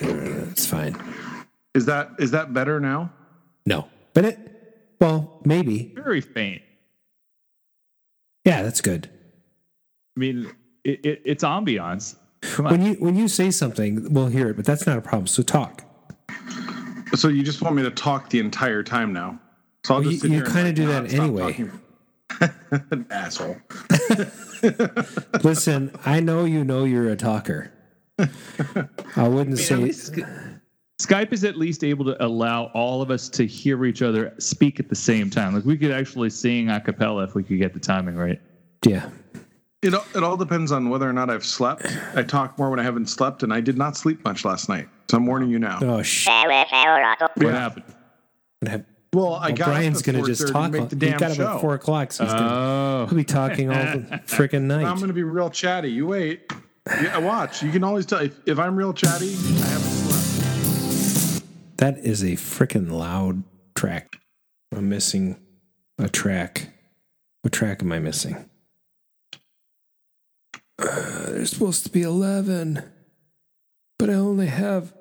it's fine. Is that is that better now? No, but it. Well, maybe. Very faint. Yeah, that's good. I mean, it, it, it's ambiance. When you when you say something, we'll hear it, but that's not a problem. So talk. So you just want me to talk the entire time now? So I'll Well, just you- you kinda do that anyway. talking. Asshole. Listen, I know you know you're a talker. I wouldn't At say. Skype is at least able to allow all of us to hear each other speak at the same time. Like we could actually sing a cappella if we could get the timing right. Yeah. It all- it all depends on whether or not I've slept. I talk more when I haven't slept, and I did not sleep much last night. So I'm warning you now. Oh sh. What Yeah. happened? Well, Well, got Brian's gonna just talk. to make all- the he damn got up at four o'clock, so he's gonna Oh, he'll be talking all the freaking night. I'm going to be real chatty. You wait. Yeah, watch. You can always tell if, if I'm real chatty. I haven't slept. That is a freaking loud track. I'm missing a track. What track am I missing? Uh, there's supposed to be 11, but I only have.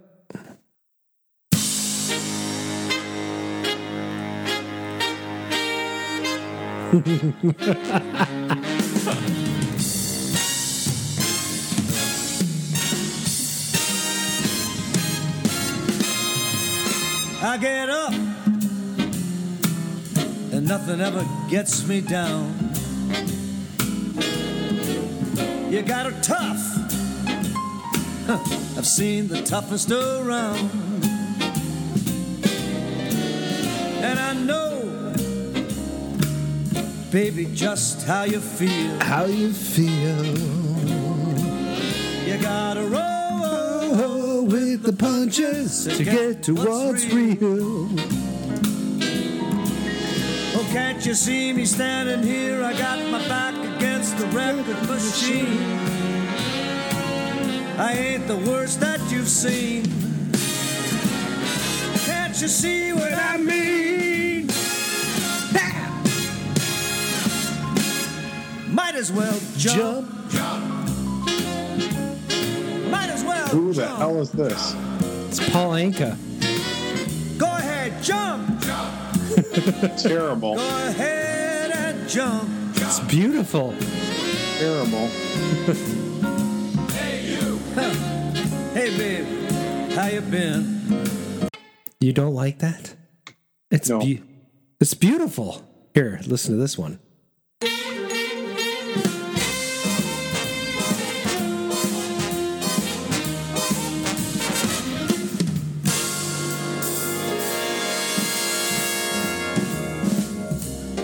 I get up and nothing ever gets me down. You got her tough. Huh, I've seen the toughest around. And I know, baby, just how you feel. How you feel You gotta roll with the punches to get to what's real. Oh, can't you see me standing here? I got my back against the record machine. I ain't the worst that you've seen. Can't you see what I mean? Ha! Might as well jump. As well Who the jump. hell is this? It's Paul Anka. Go ahead, jump. Terrible. Go ahead and jump. It's beautiful. Terrible. Hey, you. Hey, babe, how you been? You don't like that? It's No. beau- it's beautiful. Here, listen to this one.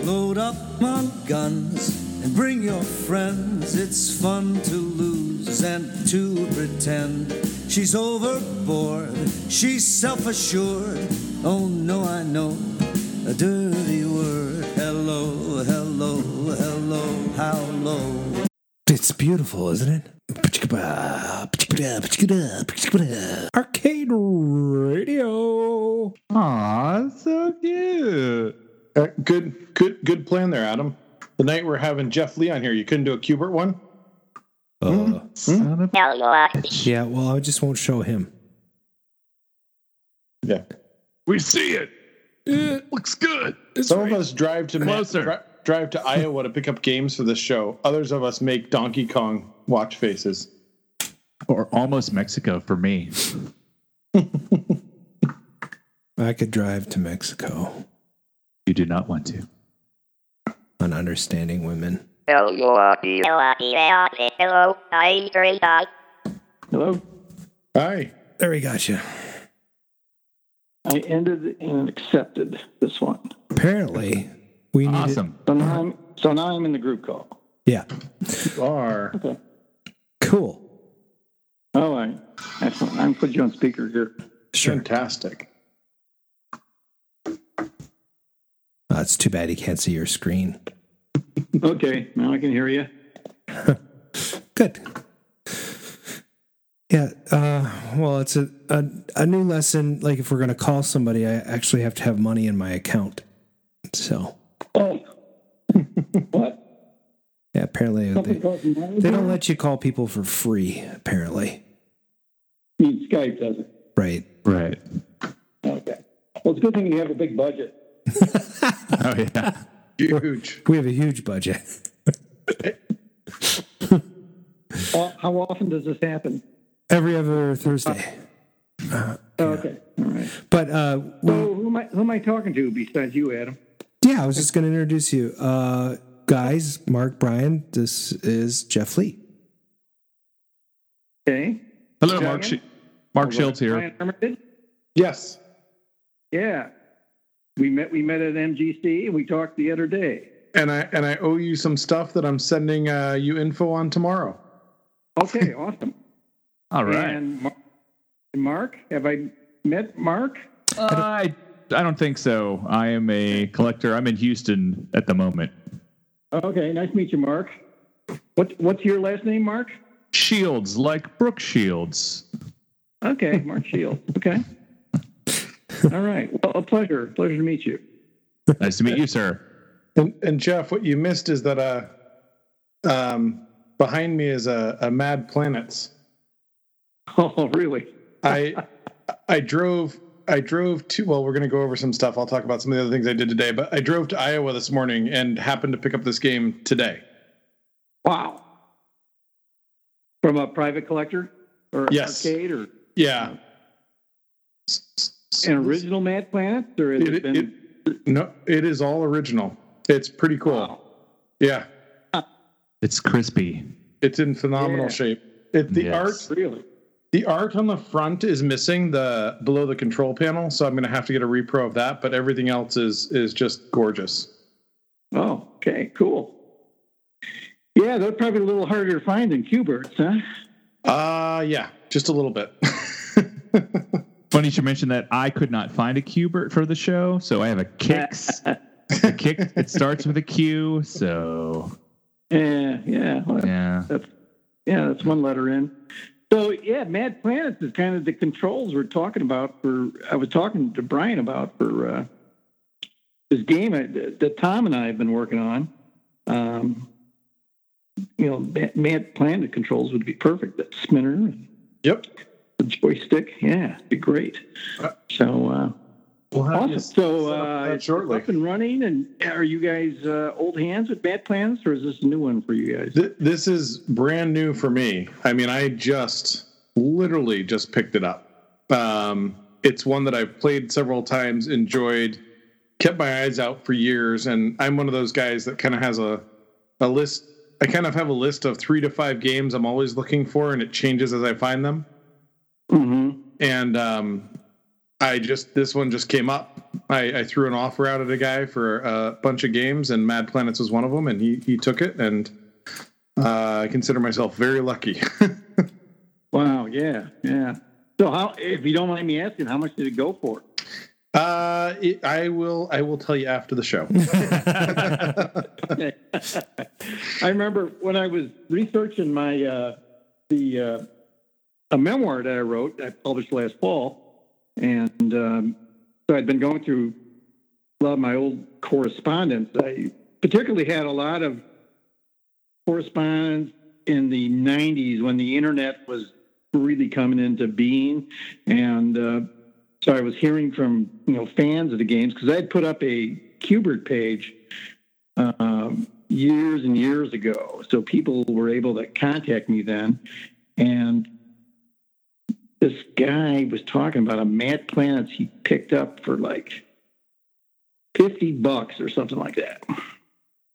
Load up on guns and bring your friends. It's fun to lose and to pretend. She's overboard, she's self assured. Oh no, I know a dirty word. Hello, hello, hello, how low. It's beautiful, isn't it? Arcade radio. Aw, so cute. Uh, good, good, good plan there, Adam. The night we're having Jeff Lee on here, you couldn't do a Qbert one. Uh, Son of- yeah, well, I just won't show him. Yeah. We see it. It looks good. Some of us drive to Ma- Closer. dri- drive to Iowa to pick up games for the show. Others of us make Donkey Kong watch faces. Or almost Mexico for me. I could drive to Mexico You do not want to. on understanding women. Hello. Hello. Hi. There we got you. I ended and accepted this one. Apparently, we need Awesome. So now I'm so now I'm in the group call. Yeah, You are. Okay. cool. Oh, All right. Excellent. I'm gonna put you on speaker here. Sure. Fantastic. Oh, it's too bad he can't see your screen. Okay. Now I can hear you. Good. Yeah. Uh, well, it's a, a a new lesson. Like if we're gonna call somebody, I actually have to have money in my account. So Oh. what? yeah, apparently they, they don't let you call people for free. Apparently, means Skype doesn't. Right. Right. Okay. Well, it's a good thing you have a big budget. Oh yeah. Huge. We have a huge budget. How how often does this happen? Every other Thursday. Oh, okay. All right. But uh, So who am I who am I talking to besides you, Adam? yeah, I was just going to introduce you. Uh, guys, Mark, Brian, this is Jeff Lee. Okay. Hello, Mark. Second. Sh- Mark Schultz here. Yes. Yeah. We met we met at MGC and we talked the other day. And I and I owe you some stuff that I'm sending uh, you info on tomorrow. Okay, awesome. All right. And Mark, Mark, have I met Mark? I I don't think so. I am a collector. I'm in Houston at the moment. Okay, nice to meet you, Mark. What what's your last name, Mark? Shields, like Brooke Shields. Okay, Mark Shields. Okay. All right. Well, a pleasure. Pleasure to meet you. Nice to meet you, sir. And, and Jeff, what you missed is that uh, um, behind me is a, a Mad Planets. Oh, really? I I drove I drove to well, we're gonna go over some stuff. I'll talk about some of the other things I did today, but I drove to Iowa this morning and happened to pick up this game today. Wow. From a private collector or Yes. arcade or Yeah. An original Mad Planet or has it, It, been? it, no, it is all original. It's pretty cool. Wow. Yeah. It's crispy. It's in phenomenal Yeah. shape. It, the Yes. art Really? the art on the front is missing the below the control panel, so I'm gonna have to get a repro of that, but everything else is is just gorgeous. Oh, okay, cool. Yeah, they're probably a little harder to find than Q-Berts, huh? Uh yeah, just a little bit. Funny you should mention that I could not find a Qbert for the show, so I have a Qix. a kick. It starts with a Q, so Yeah, yeah. Well, yeah. That's yeah, that's one letter in. So yeah, Mad Planets is kind of the controls we're talking about for. I was talking to Brian about for uh, this game I- that Tom and I have been working on. Um, you know, Mad- Mad Planet controls would be perfect. That spinner, yep. The joystick, yeah, be great. So uh, We'll have awesome. So uh, it's shortly. up and running. And are you guys uh, old hands with bad plans, or is this a new one for you guys? Th- This is brand new for me. I mean, I just literally just picked it up. Um, it's one that I've played several times, enjoyed, kept my eyes out for years, and I'm one of those guys that kind of has a a list. I kind of have a list of three to five games I'm always looking for, and it changes as I find them. Mm-hmm. And um, I just this one just came up. I, I threw an offer out at a guy for a bunch of games, and Mad Planets was one of them, and he he took it, and uh, I consider myself very lucky. Wow, yeah, yeah. So how, if you don't mind me asking, how much did it go for? uh, it, I will I will tell you after the show. I remember when I was researching my uh, the uh, a memoir that I wrote, I published last fall, and um, so I'd been going through a lot of my old correspondence. I particularly had a lot of correspondence in the '90s when the internet was really coming into being, and uh, so I was hearing from you know fans of the games because I had put up a Qbert page um, years and years ago. So people were able to contact me then, and this guy was talking about a Mad Planets he picked up for like fifty bucks or something like that.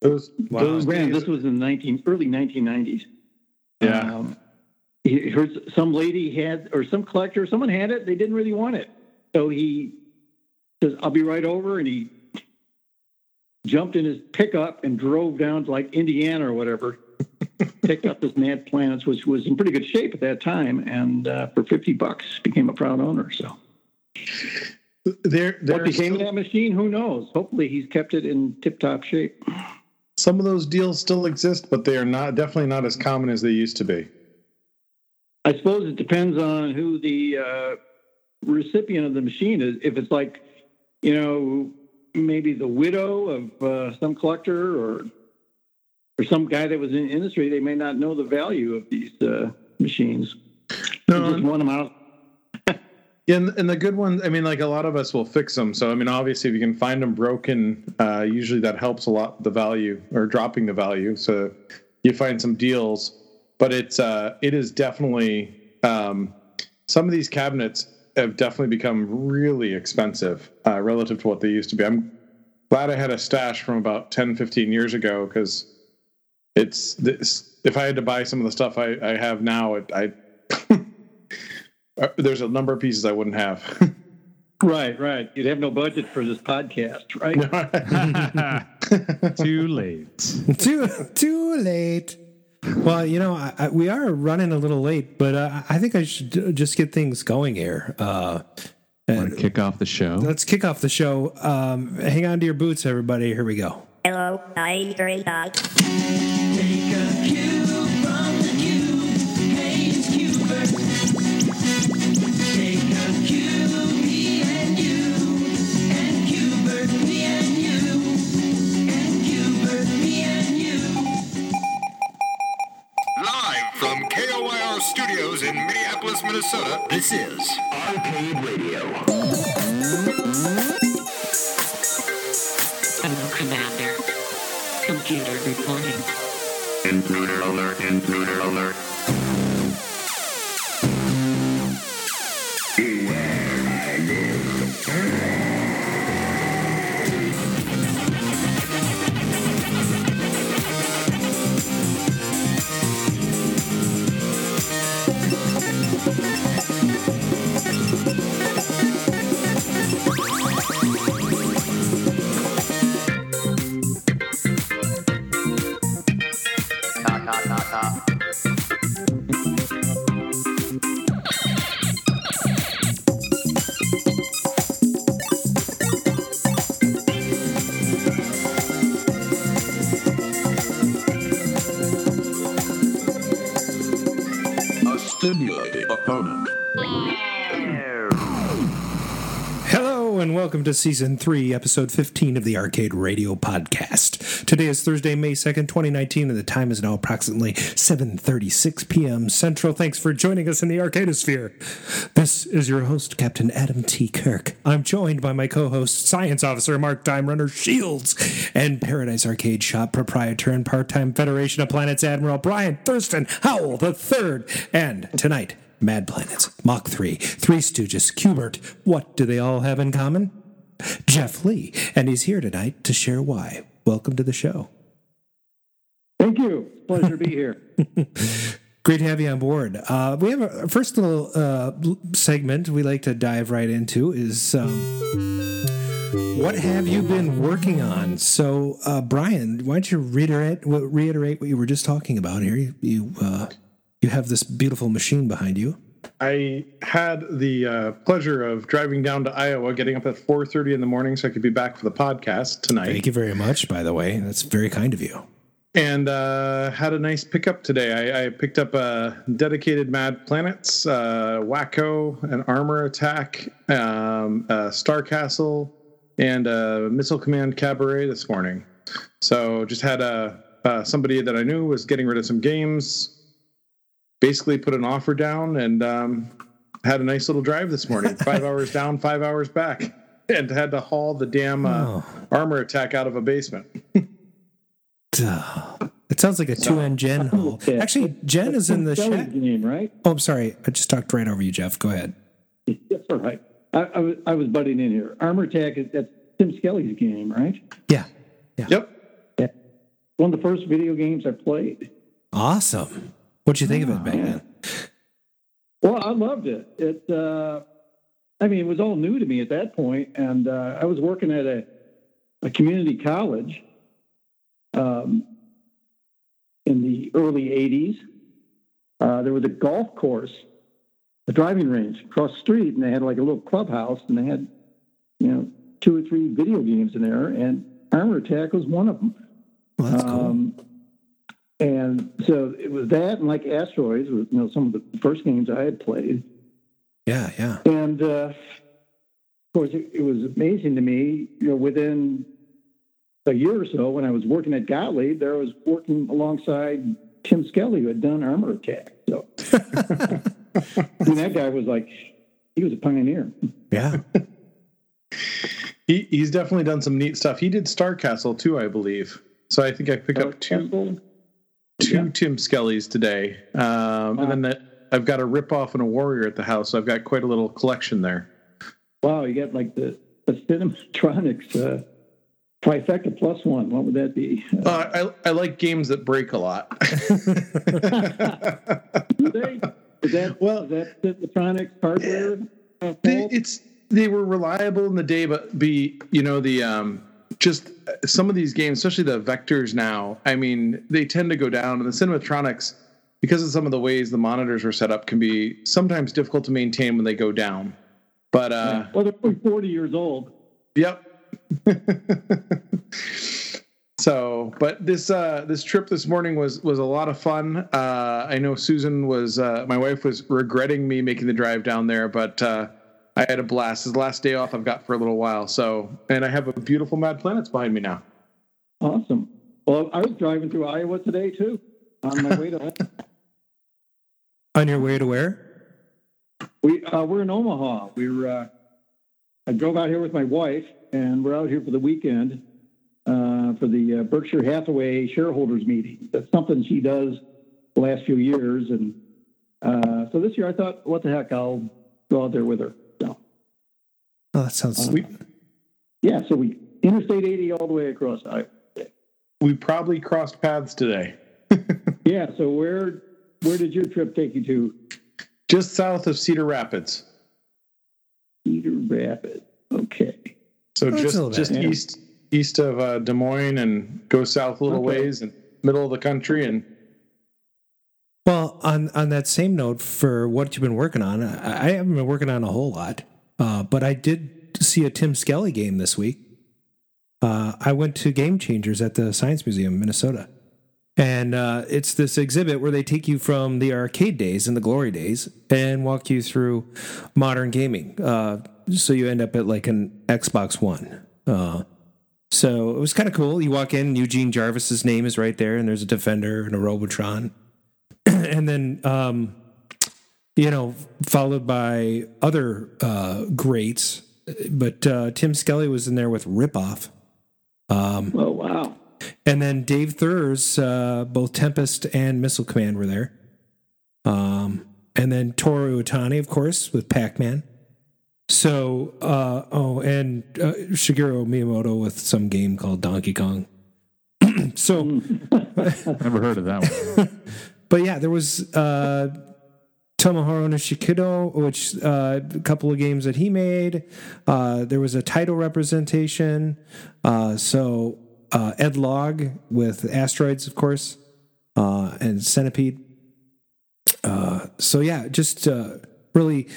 Those those Granted, this was in nineteen early nineteen nineties. Yeah. Um, he heard some lady had, or some collector, someone had it. They didn't really want it, so he says, "I'll be right over," and he jumped in his pickup and drove down to like Indiana or whatever. Picked up this Mad Planets, which was in pretty good shape at that time, and uh, for fifty bucks became a proud owner. So there what there became of that machine? Who knows? Hopefully, he's kept it in tip-top shape. some of those deals still exist, but they are not definitely not as common as they used to be. I suppose it depends on who the uh, recipient of the machine is. If it's like, you know, maybe the widow of uh, some collector or or some guy that was in the industry, they may not know the value of these uh, machines. No, just want them out And, and the good ones, I mean, like a lot of us will fix them. So, I mean, obviously, if you can find them broken, uh, usually that helps a lot the value or dropping the value. So, you find some deals, but it's uh, it is definitely um, some of these cabinets have definitely become really expensive uh, relative to what they used to be. I'm glad I had a stash from about 10, 15 years ago because it's this. If I had to buy some of the stuff I, I have now, it, I there's a number of pieces I wouldn't have. Right, right. You'd have no budget for this podcast, right? Too late. too too late. Well, you know, I, I, we are running a little late, but uh, I think I should just get things going here. Uh, Want to kick off the show? let's kick off the show. Um, hang on to your boots, everybody. Here we go. Hello, I'm Green Dog. Take a cue from the. Hey, it's Cuber. Take a cue, me and you. And Cuber, me and you. And Cuber, me and you. Live from KOIR Studios in Minneapolis, Minnesota, this is Arcade Radio. Commander. Computer reporting. Intruder alert, intruder alert. Hello and welcome to season three, episode 15 of the Arcade Radio Podcast. Today is Thursday, May 2nd, 2019, and the time is now approximately 7.36 p.m. Central. Thanks for joining us in the Arcadosphere. This is your host, Captain Adam T. Kirk. I'm joined by my co-host, Science Officer Mark Time Runner Shields, and Paradise Arcade Shop proprietor and part-time Federation of Planets Admiral Brian Thurston Howell III. And tonight, Mad Planets, Mach 3, Three Stooges, Qbert. What do they all have in common? Jeff Lee, and he's here tonight to share why. Welcome to the show. Thank you. Pleasure to be here. Great to have you on board. Uh, we have a first little uh, segment we like to dive right into is um, what have you been working on? So, uh, Brian, why don't you reiterate reiterate what you were just talking about here? You you, uh, you have this beautiful machine behind you. I had the uh, pleasure of driving down to Iowa, getting up at 4:30 in the morning so I could be back for the podcast tonight. Thank you very much. By the way, that's very kind of you. and uh, had a nice pickup today. I, I picked up a dedicated Mad Planets, uh, Wacko, an Armor Attack, um, a Star Castle, and a Missile Command Cabaret this morning. So just had a uh, somebody that I knew was getting rid of some games. Basically, put an offer down and um, had a nice little drive this morning. five hours down, five hours back, and had to haul the damn uh, Armor Attack out of a basement. It sounds like a two end Jen hole. Yeah. Actually, Jen is in the chat. game, right? Oh, I'm sorry. I just talked right over you, Jeff. Go ahead. That's all right. I, I, was, I was butting in here. Armor Attack is that's Tim Skelly's game, right? Yeah. Yep. One of the first video games I played. Awesome. What'd you think of it back then? Well, I loved it. It, uh, I mean, it was all new to me at that point, and uh, I was working at a, a community college um, in the early '80s. Uh, there was a golf course, a driving range across the street, and they had like a little clubhouse, and they had, you know, two or three video games in there, and Armor Attack was one of them. Well, that's cool. And so it was that, and like Asteroids, was you know some of the first games I had played. Yeah, yeah. And uh, of course, it, it was amazing to me. You know, within a year or so, when I was working at Gottlieb, there I was working alongside Tim Skelly, who had done Armor Attack. So, I mean, that guy was like, he was a pioneer. Yeah. He, he's definitely done some neat stuff. He did Star Castle too, I believe. So I think I picked up two Castle. Two Yeah. Tim Skellys today, um, and then that, I've got a rip off and a warrior at the house. So I've got quite a little collection there. Wow, you got like the, the Cinematronics uh, trifecta plus one. What would that be? Uh, Uh, I I like games that break a lot. they? Is that Well- is that Cinematronics hardware? They- it's they were reliable in the day, but be you know the um, just some of these games, especially the vectors now. I mean, they tend to go down, and the cinematronics, because of some of the ways the monitors were set up, can be sometimes difficult to maintain when they go down. But uh, well, they're only 40 years old. Yep. so, but this uh, this trip this morning was was a lot of fun. Uh, I know Susan was uh, my wife was regretting me making the drive down there, but uh, I had a blast. It's the last day off I've got for a little while. So, and I have a beautiful Mad Planets behind me now. Awesome. Well, I was driving through Iowa today too, on my way to. On your way to where? We uh, we're in Omaha. We're uh, I drove out here with my wife, and we're out here for the weekend uh, for the uh, Berkshire Hathaway shareholders meeting. That's something she does the last few years, and uh, so this year I thought, what the heck, I'll go out there with her. So Oh, that sounds. we, yeah, so we Interstate 80 all the way across Iowa. We probably crossed paths today, Yeah. So where where did your trip take you to? just south of Cedar Rapids. Cedar Rapids. Okay. So That's just a little just yeah. east east of uh, Des Moines and go south a little Okay. ways and middle of the country and Well, on on that same note, for what you've been working on, I, I haven't been working on a whole lot, uh, but I did see a Tim Skelly game this week. Uh, I went to Game Changers at the Science Museum, in Minnesota, and uh, it's this exhibit where they take you from the arcade days and the glory days and walk you through modern gaming. Uh, so you end up at like an Xbox One. Uh, so it was kind of cool. You walk in, Eugene Jarvis's name is right there, and there's a Defender and a Robotron and then um, you know followed by other uh, greats. But uh, tim skelly was in there with ripoff. Um, Oh wow. and then dave Theurer uh, both tempest and missile command were there. Um, and then toru Iwatani, of course with pac-man. So uh, oh and uh, shigeru miyamoto with some game called donkey kong. So Never heard of that one. but yeah, there was uh, Tomohiro Nishikido, which uh, a couple of games that he made. Uh, there was a title representation. Uh, so uh, Ed Logg with Asteroids, of course, uh, and Centipede. Uh, so yeah, just uh, really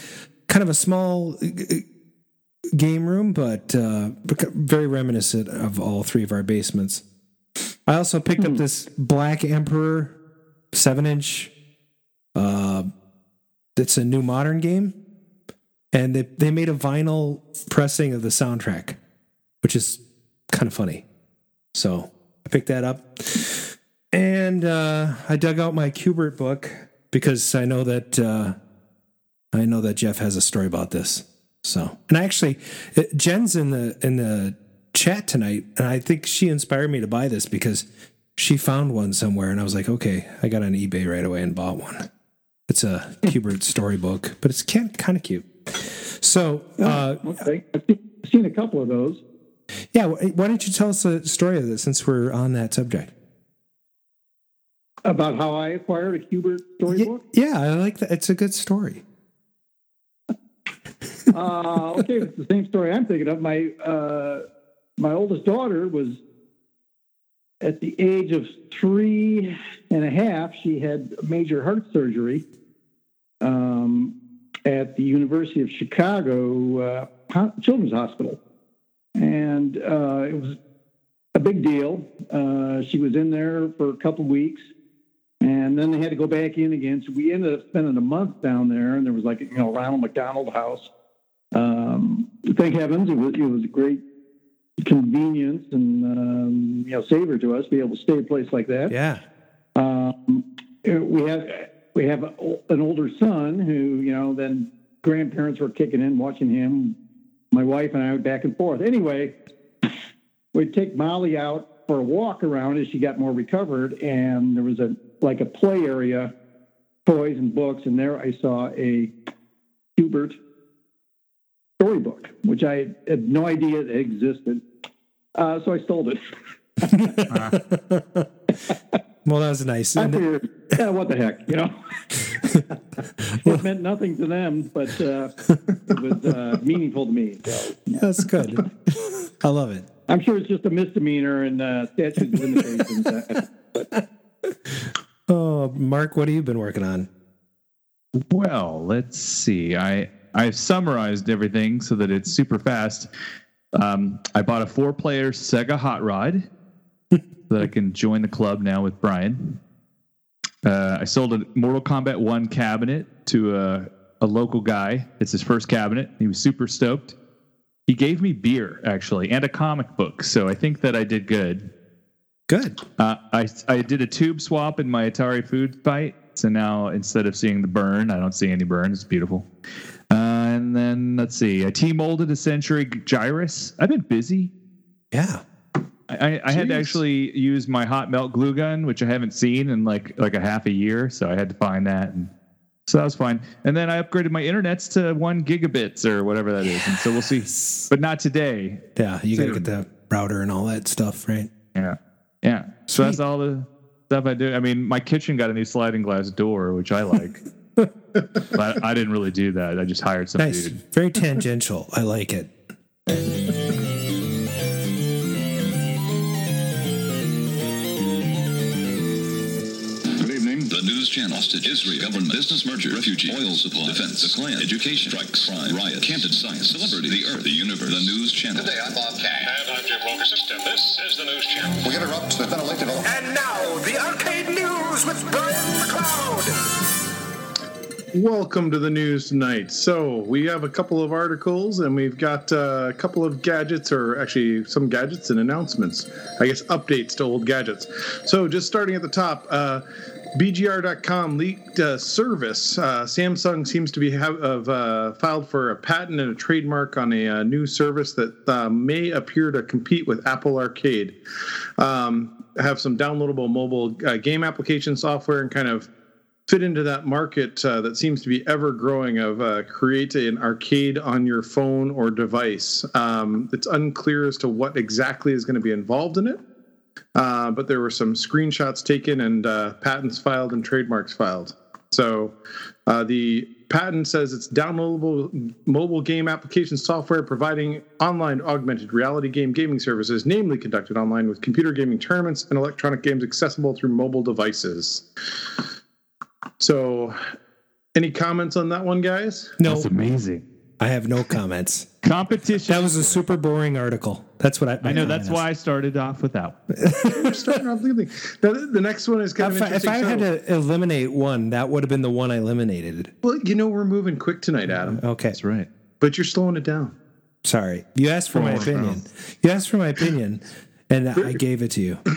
kind of a small game room, but uh, very reminiscent of all three of our basements. I also picked up this Black Emperor seven inch. It's a new modern game, and they they made a vinyl pressing of the soundtrack, which is kind of funny. So I picked that up, and uh, I dug out my Qbert book because I know that uh, I know that Jeff has a story about this. So, and actually, uh, Jen's in the in the chat tonight, and I think she inspired me to buy this because she found one somewhere, and I was like, okay, I got on eBay right away and bought one. It's a Qbert storybook, but it's kind kind of cute. So, uh, Okay. I've seen- a couple of those. yeah, why don't you tell us the story of this since we're on that subject? About how I acquired a Qbert Y- storybook? yeah, I like that. It's a good story. uh, okay, it's the same story I'm thinking of. My uh, my oldest daughter was at the age of three and a half. She had major heart surgery um, at the University of Chicago uh, Children's Hospital, and uh, it was a big deal. Uh, she was in there for a couple weeks. And then they had to go back in again. So we ended up spending a month down there, and there was like you know Ronald McDonald House. Um, thank heavens, it was it was a great convenience and um, you know savor to us to be able to stay a place like that. Yeah. Um, we have we have an older son who you know then grandparents were kicking in, watching him. My wife and I went back and forth. Anyway, we'd take Molly out for a walk around as she got more recovered, and there was a like a play area, toys and books, and there I saw a Qbert storybook, which I had no idea existed. Uh, so I stole it. Well, that was nice. I And- figured, yeah, what the heck, you know? it meant nothing to them, but uh, it was uh, meaningful to me. So, That's good. I love it. I'm sure it's just a misdemeanor and uh, statute of limitations. but Oh, Mark, what have you been working on? Well, let's see. I I've summarized everything so that it's super fast. Um, I bought a four-player Sega Hot Rod so that I can join the club now with Brian. Uh, I sold a Mortal Kombat One cabinet to a, a local guy. It's his first cabinet. He was super stoked. He gave me beer actually and a comic book, so I think that I did good. Good. Uh, I I did a tube swap in my Atari food fight, so now instead of seeing the burn, I don't see any burn. It's beautiful. Uh, and then let's see, I T-molded a Centuri Gyruss. I've been busy. Yeah. I, I, had to actually use my hot melt glue gun, which I haven't seen in like like a half a year, so I had to find that, and so that was fine. And then I upgraded my internets to one gigabits or whatever that is, and so we'll see. But not today. Yeah. You got to get the router and all that stuff, right? Yeah. Yeah. So that's all the stuff I do. I mean, my kitchen got a new sliding glass door, which I like. but I didn't really do that. I just hired some Nice. dude. Very tangential. I like it. News channel. Hostage. Israel. Government. Business merger. Refugee. Oil supply. Defense. The Klan. Education. Strikes. Crime. Riot. Camped science. Celebrity. The Earth. The Universe. The news channel. Good day, I'm Bob Cash. And I'm Jim Wilkerson. And this is the news channel. We interrupt. There's been a. And now, the arcade news with Brian McLeod. Welcome to the news tonight. So we have a couple of articles, and we've got uh, a couple of gadgets, or actually some gadgets and announcements. I guess updates to old gadgets. So just starting at the top, uh, BGR.com leaked uh, service. Uh, Samsung seems to be have, uh, filed for a patent and a trademark on a, uh new service that uh, may appear to compete with Apple Arcade. Um, have some downloadable mobile uh, game application software and kind of fit into that market that seems to be ever growing of create an arcade on your phone or device. Um, it's unclear as to what exactly is going to be involved in it, uh, but there were some screenshots taken and uh, patents filed and trademarks filed. So uh, the patent says it's downloadable mobile game application software providing online augmented reality game gaming services, namely conducted online with computer gaming tournaments and electronic games accessible through mobile devices. So, any comments on that one, guys? No, That's amazing. I have no comments. Competition. That was a super boring article. That's what I. I know. That's why I started off with that. We're starting off leading. The, the next one is kind If of I, if interesting. I had to eliminate one, that would have been the one I eliminated. well, you know, we're moving quick tonight, Adam, Okay, That's right. but you're slowing it down. sorry. You asked for my Oh, opinion. You asked for my opinion, and I gave it to you.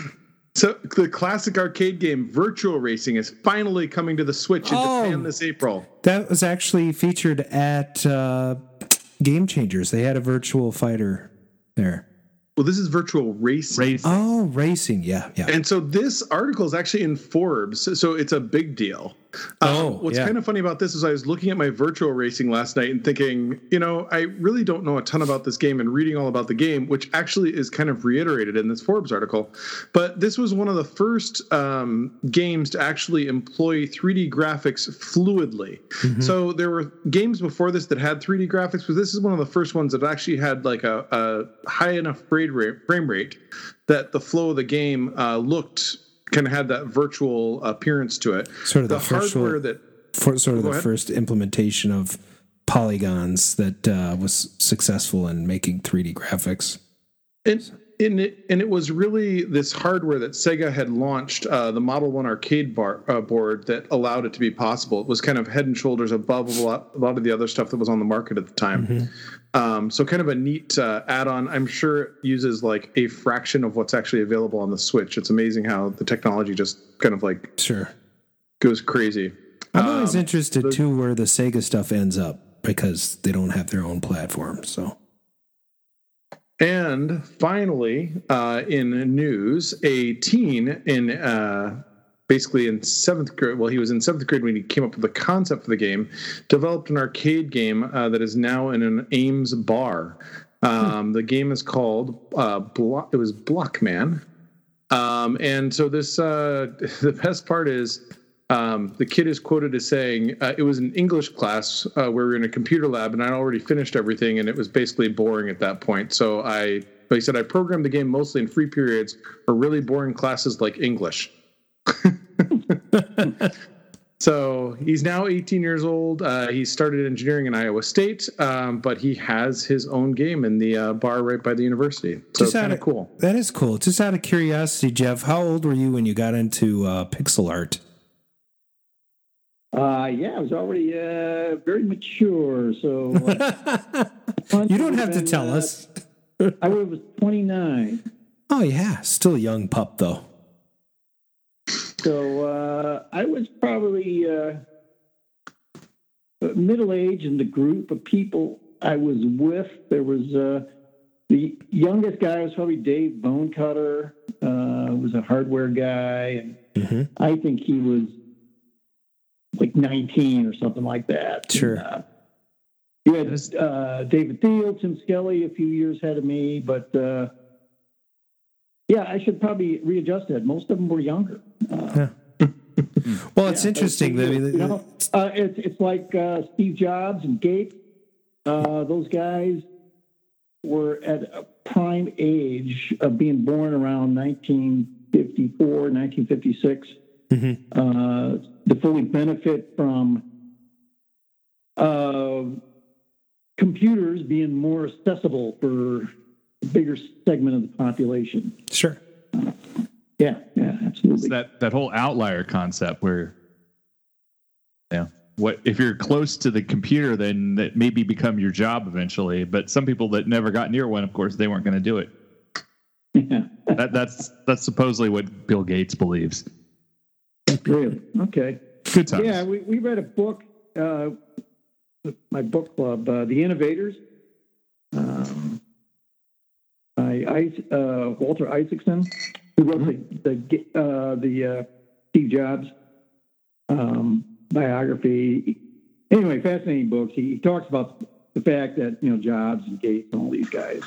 So, the classic arcade game Virtual Racing is finally coming to the Switch in Oh. Japan this April. That was actually featured at uh, Game Changers. They had a virtual fighter there. Well, this is Virtual Racing. Race. Oh, racing. Yeah, yeah. And so this article is actually in Forbes, so it's a big deal. Um, Oh, what's yeah. kind of funny about this is I was looking at my virtual racing last night and thinking, you know, I really don't know a ton about this game and reading all about the game, which actually is kind of reiterated in this Forbes article. But this was one of the first um, games to actually employ 3D graphics fluidly. Mm-hmm. So there were games before this that had 3D graphics, but this is one of the first ones that actually had like a, a high enough frame rate, frame rate that the flow of the game uh, looked kind of had that virtual appearance to it. Sort of the the first hardware that For sort of the ahead. first implementation of polygons that uh, was successful in making 3D graphics. and and it, and it was really this hardware that Sega had launched, uh, the Model One arcade bar, uh, board, that allowed it to be possible. It was kind of head and shoulders above a lot, a lot of the other stuff that was on the market at the time. Um, so kind of a neat uh, add-on. I'm sure it uses like a fraction of what's actually available on the Switch. It's amazing how the technology just kind of like Sure. goes crazy. I'm always Um, interested too where the Sega stuff ends up because they don't have their own platform. So And finally, uh, in news, a teen in uh, basically in seventh grade. Well, he was in seventh grade when he came up with the concept for the game. Developed an arcade game uh, that is now in an Ames bar. Um, The game is called uh, Blo- it was Blockman. Um, and so this uh, the best part is um, the kid is quoted as saying uh, it was an English class uh, where we were in a computer lab and I'd already finished everything and it was basically boring at that point. So I he said I programmed the game mostly in free periods or really boring classes like English. So he's now 18 years old. Uh, he started engineering in Iowa State, um, but he has his own game in the uh, bar right by the university. So Just kind of of- cool. that is cool. Just out of curiosity, Jeff, how old were you when you got into uh, pixel art? Uh, yeah, I was already uh, very mature. So uh, You don't have to tell uh, us. I was 29. Oh yeah, still a young pup though. So uh, I was probably uh, middle age in the group of people I was with. There was uh, the youngest guy was probably Dave Bonecutter, uh, was a hardware guy, and I think he was like 19 or something like that. Sure. And, uh, you had uh, David Thiel, Tim Skelly, a few years ahead of me, but uh, yeah, I should probably readjust that. Most of them were younger. Uh, Well, it's yeah, interesting. those I things mean, are- you know, uh, it's it's like uh, Steve Jobs and Gates. Uh, those guys were at a prime age of being born around 1954, 1956, uh, to fully benefit from uh, computers being more accessible for bigger segment of the population. sure. Yeah, yeah, absolutely. It's that that whole outlier concept where yeah what if you're close to the computer then that maybe become your job eventually but some people that never got near one of course they weren't going to do it yeah. that, that's that's supposedly what bill gates believes Really? Okay. good times Yeah, we, we read a book, uh, my book club, uh, The Innovators, um, uh, Walter Isaacson, who wrote the the, uh, the uh, Steve Jobs um, biography. Anyway, fascinating books. He, he talks about the fact that you know Jobs and Gates and all these guys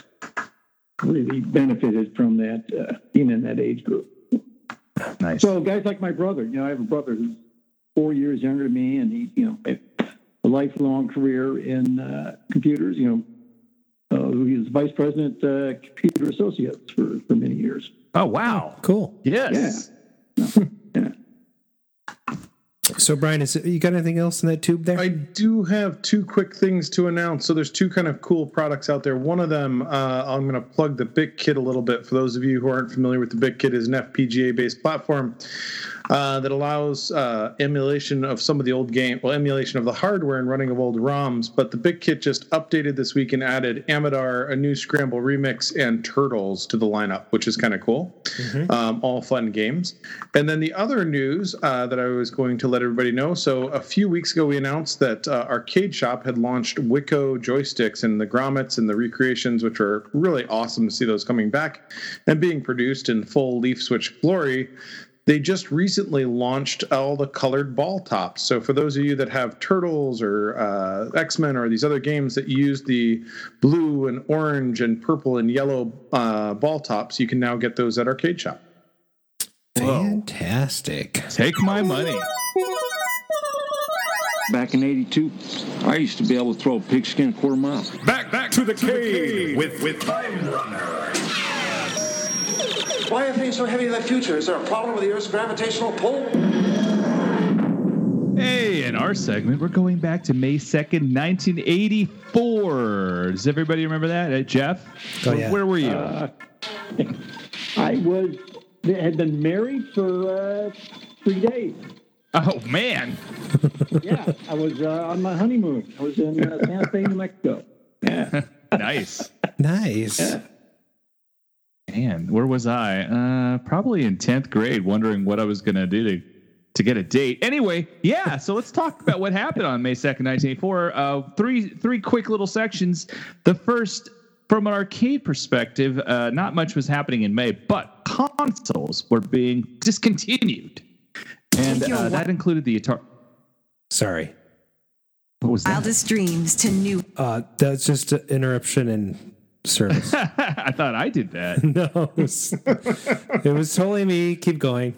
really benefited from that, uh, being in that age group. nice So guys like my brother, you know, I have a brother who's four years younger than me, and he, you know, a a lifelong career in uh, computers. You know, uh, he was vice president, uh, computer associates for for many years. oh wow Cool. yes Yeah. So, Brian, is it, you got anything else in that tube there? I do have two quick things to announce. So there's two kind of cool products out there. One of them, uh, I'm going to plug the BitKit a little bit. For those of you who aren't familiar with the BitKit, is an FPGA-based platform uh, that allows uh, emulation of some of the old game, well, emulation of the hardware and running of old ROMs. But the BitKit just updated this week and added Amidar, a new Scramble remix, and Turtles to the lineup, which is kind of cool. Um, all fun games. And then the other news uh, that I was going to let everybody know. So a few weeks ago, we announced that uh, Arcade Shop had launched Wico joysticks and the grommets and the recreations, which are really awesome to see those coming back and being produced in full leaf switch glory. They just recently launched all the colored ball tops. So for those of you that have Turtles or uh, X Men or these other games that use the blue and orange and purple and yellow uh, ball tops, you can now get those at Arcade Shop. Fantastic. take my money Back in 82, I used to be able to throw a pigskin a quarter mile. Back, back to the cave with, with Time Runner. Why are things so heavy in the future? Is there a problem with the Earth's gravitational pull? Hey, in our segment, we're going back to May 2nd, 1984. Does everybody remember that? Uh, Jeff? Oh, where, yeah. where were you? Uh, I was had been married for uh, three days. Oh, man. Yeah, I was uh, on my honeymoon. I was in uh, Santa Fe, New Mexico. Yeah. nice. Nice. Man, where was I? Uh, probably in 10th grade, wondering what I was going to do to to get a date. Anyway, yeah. So let's talk about what happened on May second, nineteen eighty four. Uh, three three quick little sections. The first, from an arcade perspective, uh, not much was happening in May, but consoles were being discontinued, and uh, wa- that included the Atari. Sorry. What was that? Wildest dreams to new. Uh, that's just an interruption in service. I thought I did that. no, it was, it was totally me. Keep going.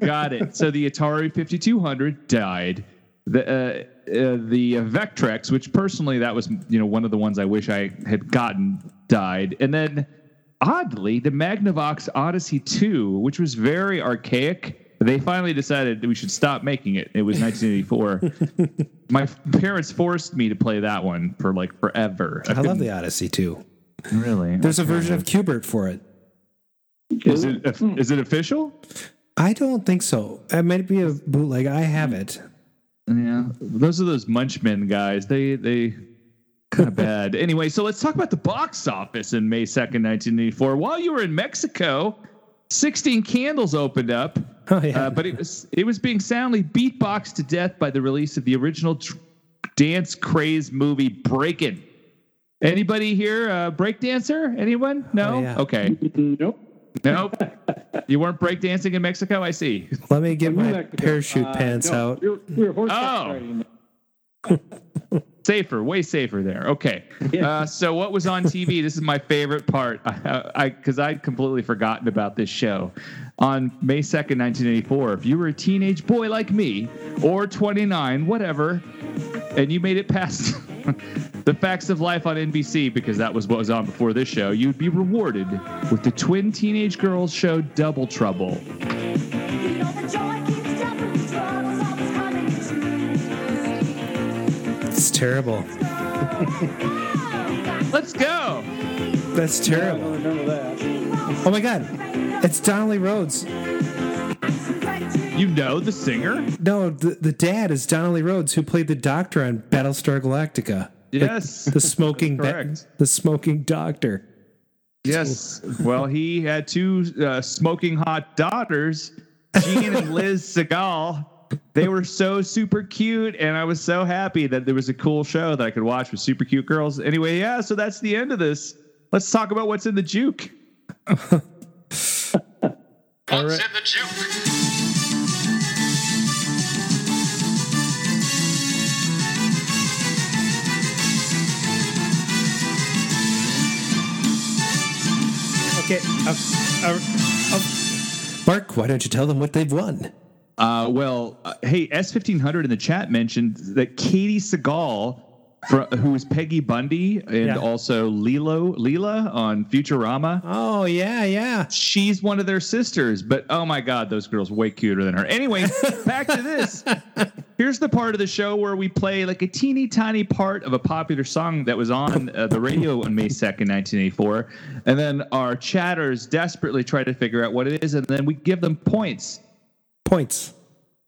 Got it. So the Atari 5200 died. The uh, uh, the Vectrex, which personally that was you know one of the ones I wish I had gotten, died. And then oddly, the Magnavox Odyssey 2, which was very archaic. They finally decided that we should stop making it. It was 1984. My parents forced me to play that one for like forever. I love the Odyssey too. Really? There's a version of Qbert for it. Is it is it official? I don't think so. It might be a bootleg. I have it. Yeah, those are those Munchmen guys. They they kind of bad. Anyway, so let's talk about the box office in May second, nineteen eighty four. While you were in Mexico, Sixteen Candles opened up, Oh yeah. uh, but it was it was being soundly beatboxed to death by the release of the original tr- dance craze movie Breakin'. Anybody here uh, breakdancer? Anyone? No. Oh, yeah. Okay. Nope. Nope. you weren't breakdancing in Mexico. I see. Let me get my Mexico. parachute Uh, pants no, out. We were, we were horseback Oh. safer, way safer there. Okay. Uh, so what was on TV? this is my favorite part. I because I'd completely forgotten about this show. On May second, nineteen eighty four. If you were a teenage boy like me, or twenty nine, whatever, and you made it past the Facts of Life on NBC because that was what was on before this show, you'd be rewarded with the twin teenage girls show Double Trouble. Terrible. Let's go. That's terrible. don't that. Oh my god. It's Donnelly Rhodes. You know the singer? No, the, the dad is Donnelly Rhodes, who played the doctor on Battlestar Galactica. Yes. The smoking That's ba- the smoking doctor. Yes. Well, he had two uh, smoking hot daughters, Jean and Liz Sagal. They were so super cute, and I was so happy that there was a cool show that I could watch with super cute girls. Anyway, yeah, so that's the end of this. Let's talk about what's in the juke. What's in the juke? Okay. Uh, uh, uh, Mark, why don't you tell them what they've won? Uh, well, uh, hey, S1500 in the chat mentioned that Katey Sagal, fr- who is Peggy Bundy and Yeah. also Lilo, Leela on Futurama. Oh yeah, yeah. She's one of their sisters, but oh my god, those girls way cuter than her. Anyway, back to this. Here's the part of the show where we play like a teeny tiny part of a popular song that was on uh, the radio on May 2nd, 1984. And then our chatters desperately try to figure out what it is, and then we give them points. Points.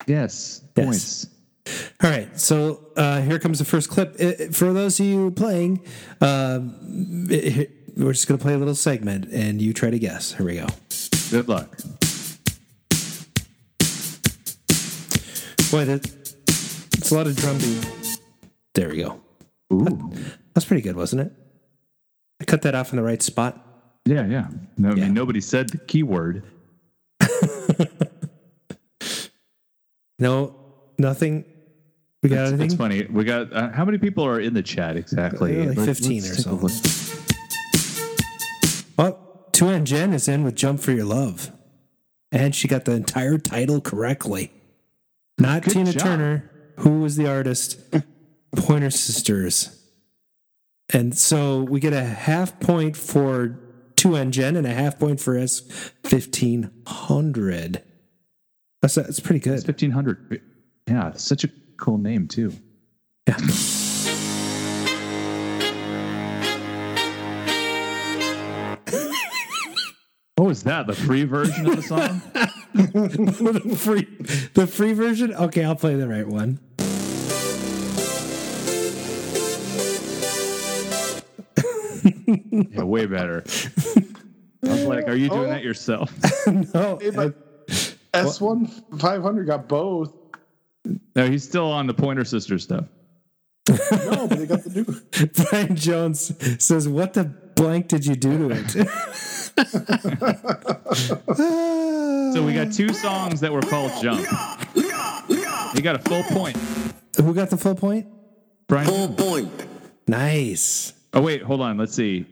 Yes, Yes. points. All right, so uh, here comes the first clip. Uh, For those of you playing, um, eh, we're just going to play a little segment, and you try to guess. Here we go. Good luck. Boy, that, it's a lot of drum beat. There we go. Ooh. That's pretty good, wasn't it? I cut that off in the right spot. Yeah, yeah. No, I mean, nobody said the keyword. No, nothing. We got That's, anything? that's funny. We got uh, how many people are in the chat exactly? Like 15 let's or take a so. look. Oh, Two and Jen is in with Jump for Your Love. And she got the entire title correctly. Not Good Tina job. Turner, who was the artist, Pointer Sisters. And so we get a half point for 2 and Jen and a half point for S1500. That's, that's pretty good. It's fifteen hundred. Yeah, such a cool name too. Yeah. What was that? The free version of the song? the free the free version? Okay, I'll play the right one. yeah, way better. I was like, are you doing oh. that yourself? No. S1 500 got both. No, he's still on the Pointer Sister stuff. No, but they got the new. Brian Jones says, "What the blank did you do to it?" So we got two songs that were called Jump. You got a full point. Who got the full point? Brian. Full point. Nice. Oh wait, hold on. Let's see.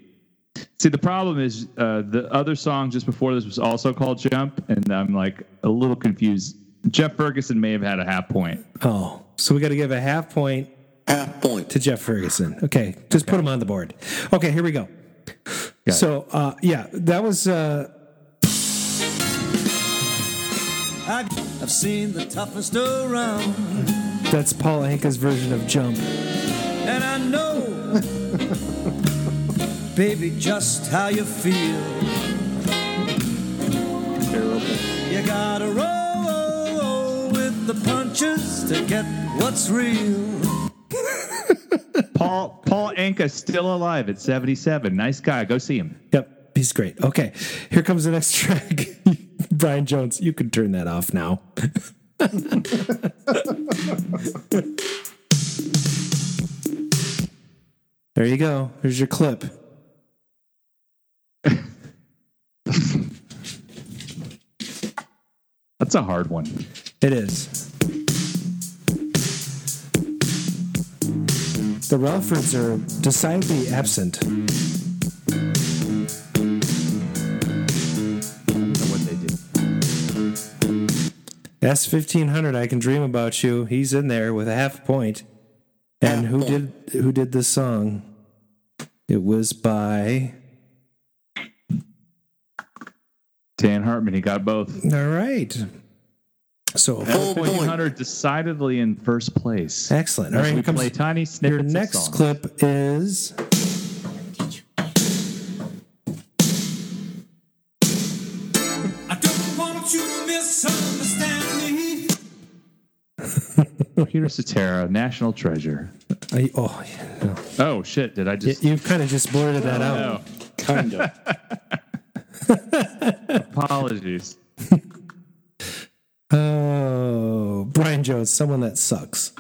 See, the problem is uh, the other song just before this was also called Jump, and I'm like a little confused. Jeff Ferguson may have had a half point. Oh, so we got to give a half point Half point. to Jeff Ferguson. Okay, just put him on the board. Okay, here we go. it. So, uh, yeah, that was uh, I've, I've seen the toughest around, that's Paul Anka's version of Jump. and I know, baby, just how you feel. You gotta roll with the punches to get what's real. Paul Paul Anka still alive at 77. Nice guy. Go see him. Yep, he's great. Okay, here comes the next track. Brian Jones, you can turn that off now. there you go. Here's your clip. That's a hard one. It is. The Ralfords are decidedly absent. They did. S1500 I can dream about you. He's in there with a half point. And who did who did this song? It was by Dan Hartman. He got both. All right. So Point Hunter decidedly in first place. excellent. All As right, we here comes play tiny your snippets. of next songs. clip is I don't want you to misunderstand me. Peter Cetera, National Treasure. I, oh, yeah, no. Oh shit! Did I just? you've kind of just blurted that oh, out. No. Kind of. Apologies. Oh, Brian Jones, someone that sucks.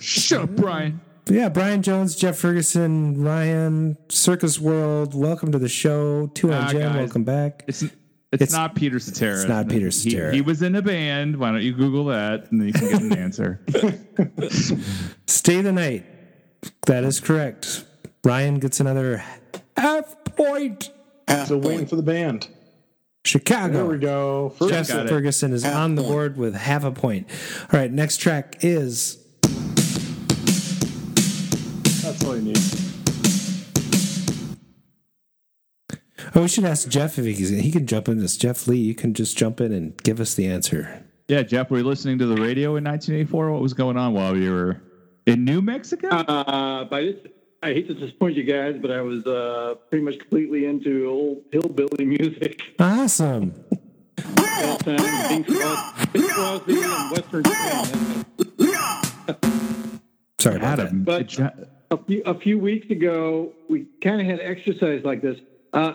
Shut up, Brian. But yeah, Brian Jones, Jeff Ferguson, Ryan, Circus World, welcome to the show. Two on Ah, Jam, guys. welcome back. It's it's, It's- not Peter Cetera. it's not Peter He- He, was in a band. Why don't you Google that and then you can get an answer. Stay the night. That is correct. Ryan gets another half point. Still waiting for the band. Chicago. There we go. First, Jeff got it. Ferguson is on the board with half a point. All right, next track is that's all you need. Oh, we should ask Jeff if he can, he can jump in this. Jeff Lee, you can just jump in and give us the answer. yeah, Jeff, were you listening to the radio in 1984? What was going on while you were in New Mexico? Uh, by this, I hate to disappoint you guys, but I was uh, pretty much completely into old hillbilly music. Awesome. All the time, Bing Crosby, Bing Crosby and Western Swing. Sorry about Adam, But- you- A few, a few weeks ago, we kind of had exercise like this. Uh,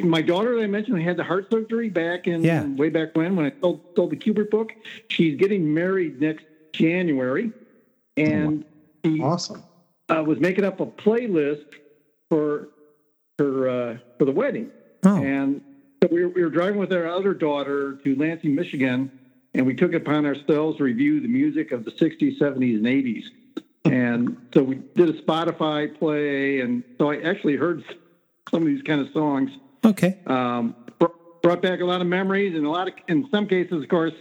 my daughter that I mentioned who had the heart surgery back in Yeah. way back when, when I sold, sold the Qbert book. She's getting married next January, and she Awesome. Uh, was making up a playlist for her uh, for the wedding. Oh. And so we were, we were driving with our other daughter to Lansing, Michigan, and we took it upon ourselves to review the music of the 60s, 70s, and 80s. And so we did a Spotify play, and so I actually heard some of these kind of songs. Okay. Um, br- brought back a lot of memories, and a lot of, in some cases, of course,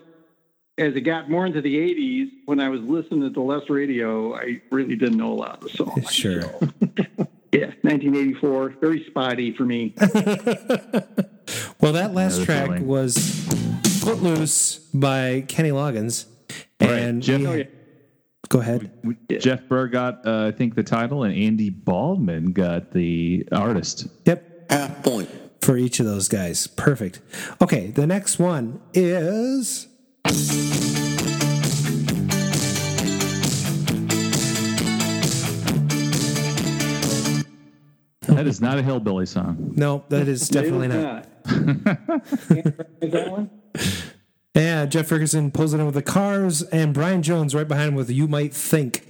as it got more into the 80s, when I was listening to less radio, I really didn't know a lot of the songs. Sure. Yeah, 1984, very spotty for me. Well, that last the track feeling. was Footloose by Kenny Loggins. And Jeff- we- Oh, yeah. go ahead. Jeff Burr got, uh, I think, the title, and Andy Baldwin got the artist. Yep. Half point. For each of those guys. Perfect. Okay, the next one is. That is not a hillbilly song. No, that is definitely It is not. Is that one? Yeah, Jeff Ferguson pulls it in with the cars, and Brian Jones right behind him with "You Might Think."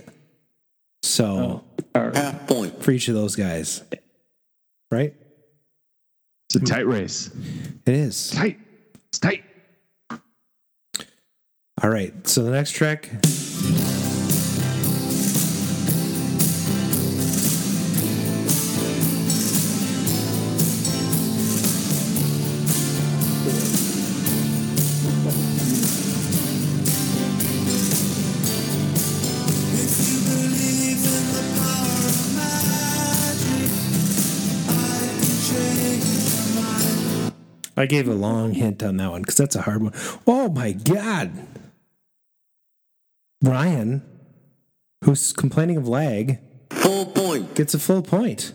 So oh, Half point. for each of those guys, right? It's a tight race. It is. Tight. It's tight. All right. So the next track. I gave a long hint on that one because that's a hard one. Oh my God. Ryan, who's complaining of lag, Full point. gets a full point.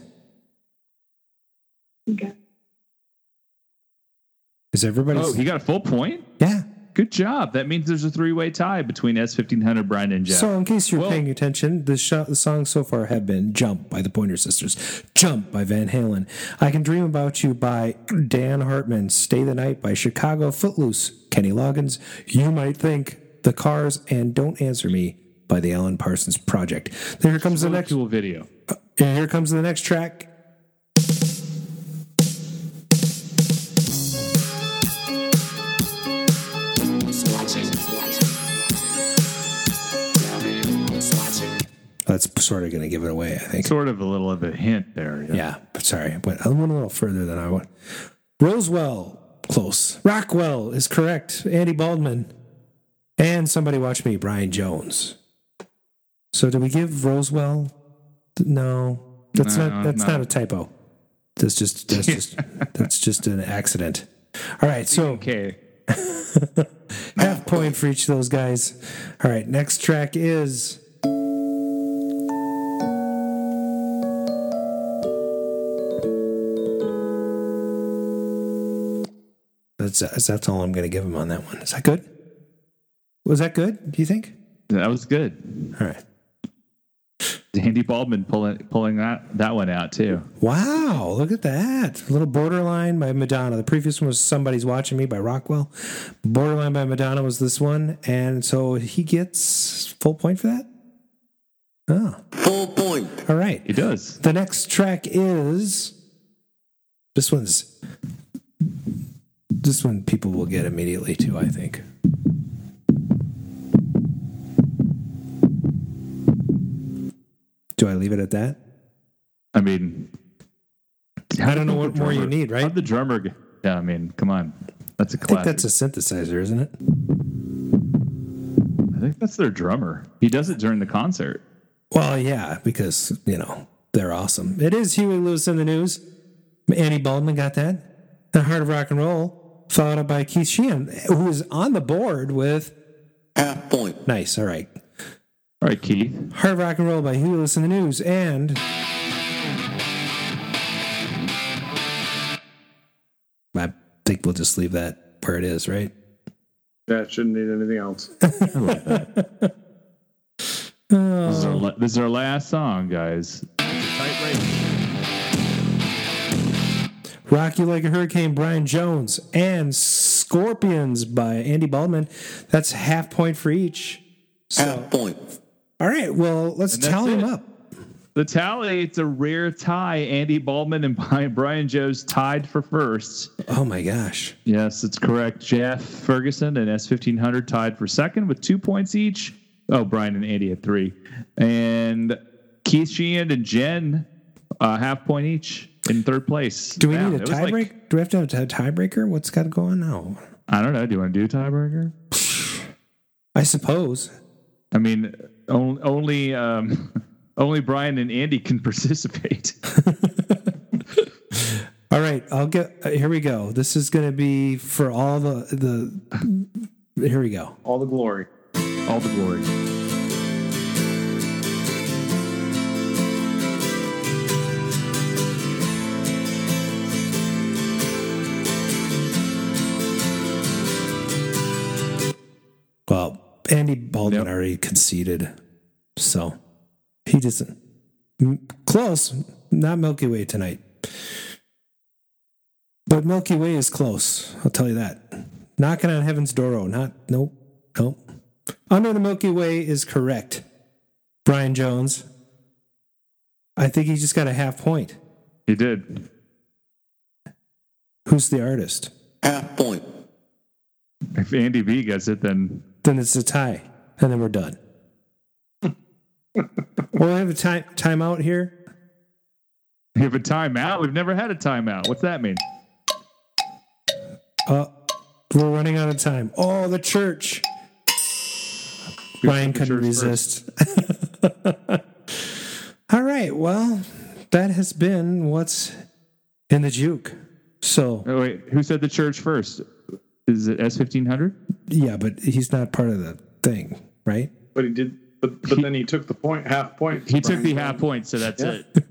Is everybody? Oh, he got a full point? yeah. Good job. That means there's a three way tie between S1500, Brian, and Jeff. So, in case you're Well- paying attention, the, sh- the songs so far have been Jump by the Pointer Sisters, Jump by Van Halen, I Can Dream About You by Dan Hartman, Stay the Night by Chicago Footloose, Kenny Loggins, You Might Think, The Cars, and Don't Answer Me by the Alan Parsons Project. Then here comes the next. cool video. And here comes the next track. That's sort of going to give it away, I think. Sort of a little of a hint there. Yeah, sorry. But I went a little further than I went. Rosewell, close. Rockwell is correct. Andy Baldwin. And somebody watch me, Brian Jones. So did we give Rosewell? No. That's No, not that's no. not a typo. That's just that's just that's just an accident. All right, so Okay. half point for each of those guys. All right, next track is That's that's all I'm going to give him on that one. Is that good? Was that good? Do you think? That was good. All right. Andy Baldwin pulling pulling that, that one out too. Wow, look at that. A little Borderline by Madonna. The previous one was Somebody's Watching Me by Rockwell. Borderline by Madonna was this one. And so he gets full point for that? Oh, Full point. all right. He does. The next track is this one's this one people will get immediately too, I think. Do I leave it at that? I mean, I don't know the what more you need, right? how'd the drummer? Yeah, I mean, come on, that's a I think that's a synthesizer, isn't it? I think that's their drummer. He does it during the concert. Well, yeah, because you know they're awesome. It is Huey Lewis in the news. Annie Baldwin got that. The Heart of Rock and Roll, followed up by Keith Sheehan, who is on the board with Half point. nice. All right, All right, Keith. Heart Rock and Roll by Huey Lewis in the news, and I think we'll just leave that where it is, right? That shouldn't need anything else. This is, our, la- this is our last song, guys. It's tight race. Rock You Like a Hurricane, Brian Jones, and Scorpions by Andy Baldwin. That's half point for each. Half point. All right, well, let's tally them up. The tally, it's a rare tie. Andy Baldwin and Brian- Joes tied for first. Oh my gosh. Yes, it's correct. Jeff Ferguson and S1500 tied for second with two points each. Oh, Brian and Andy had three. And Keith Sheehan and Jen, uh, half point each in third place. Do we Wow, need a tiebreaker? like- do we have to have a tiebreaker? What's got to go on now? I don't know. Do you want to do a tiebreaker? I suppose. I mean, only only, um, only Brian and Andy can participate. All right, I'll get. Uh, here we go. This is going to be for all the the. Here we go. All the glory. All the glory. Well, Andy Baldwin already conceded, so he doesn't. Close. not Milky Way tonight. But Milky Way is close. I'll tell you that. Knocking on heaven's door. Oh, not nope, nope. Under the Milky Way is correct. Brian Jones. I think he just got a half point. He did. Who's the artist? Half point. If Andy B gets it, then Then it's a tie, and then we're done. we'll have a time timeout here. you have a timeout. We've never had a timeout. What's that mean? Uh, we're running out of time. Oh, the church. Ryan couldn't resist. All right. Well, that has been what's in the juke. So, Oh wait, who said the church first? Is it S fifteen hundred? yeah, but he's not part of the thing, right? But he did. But, but then he took the point, half point. He took the half point, so that's Yeah. it.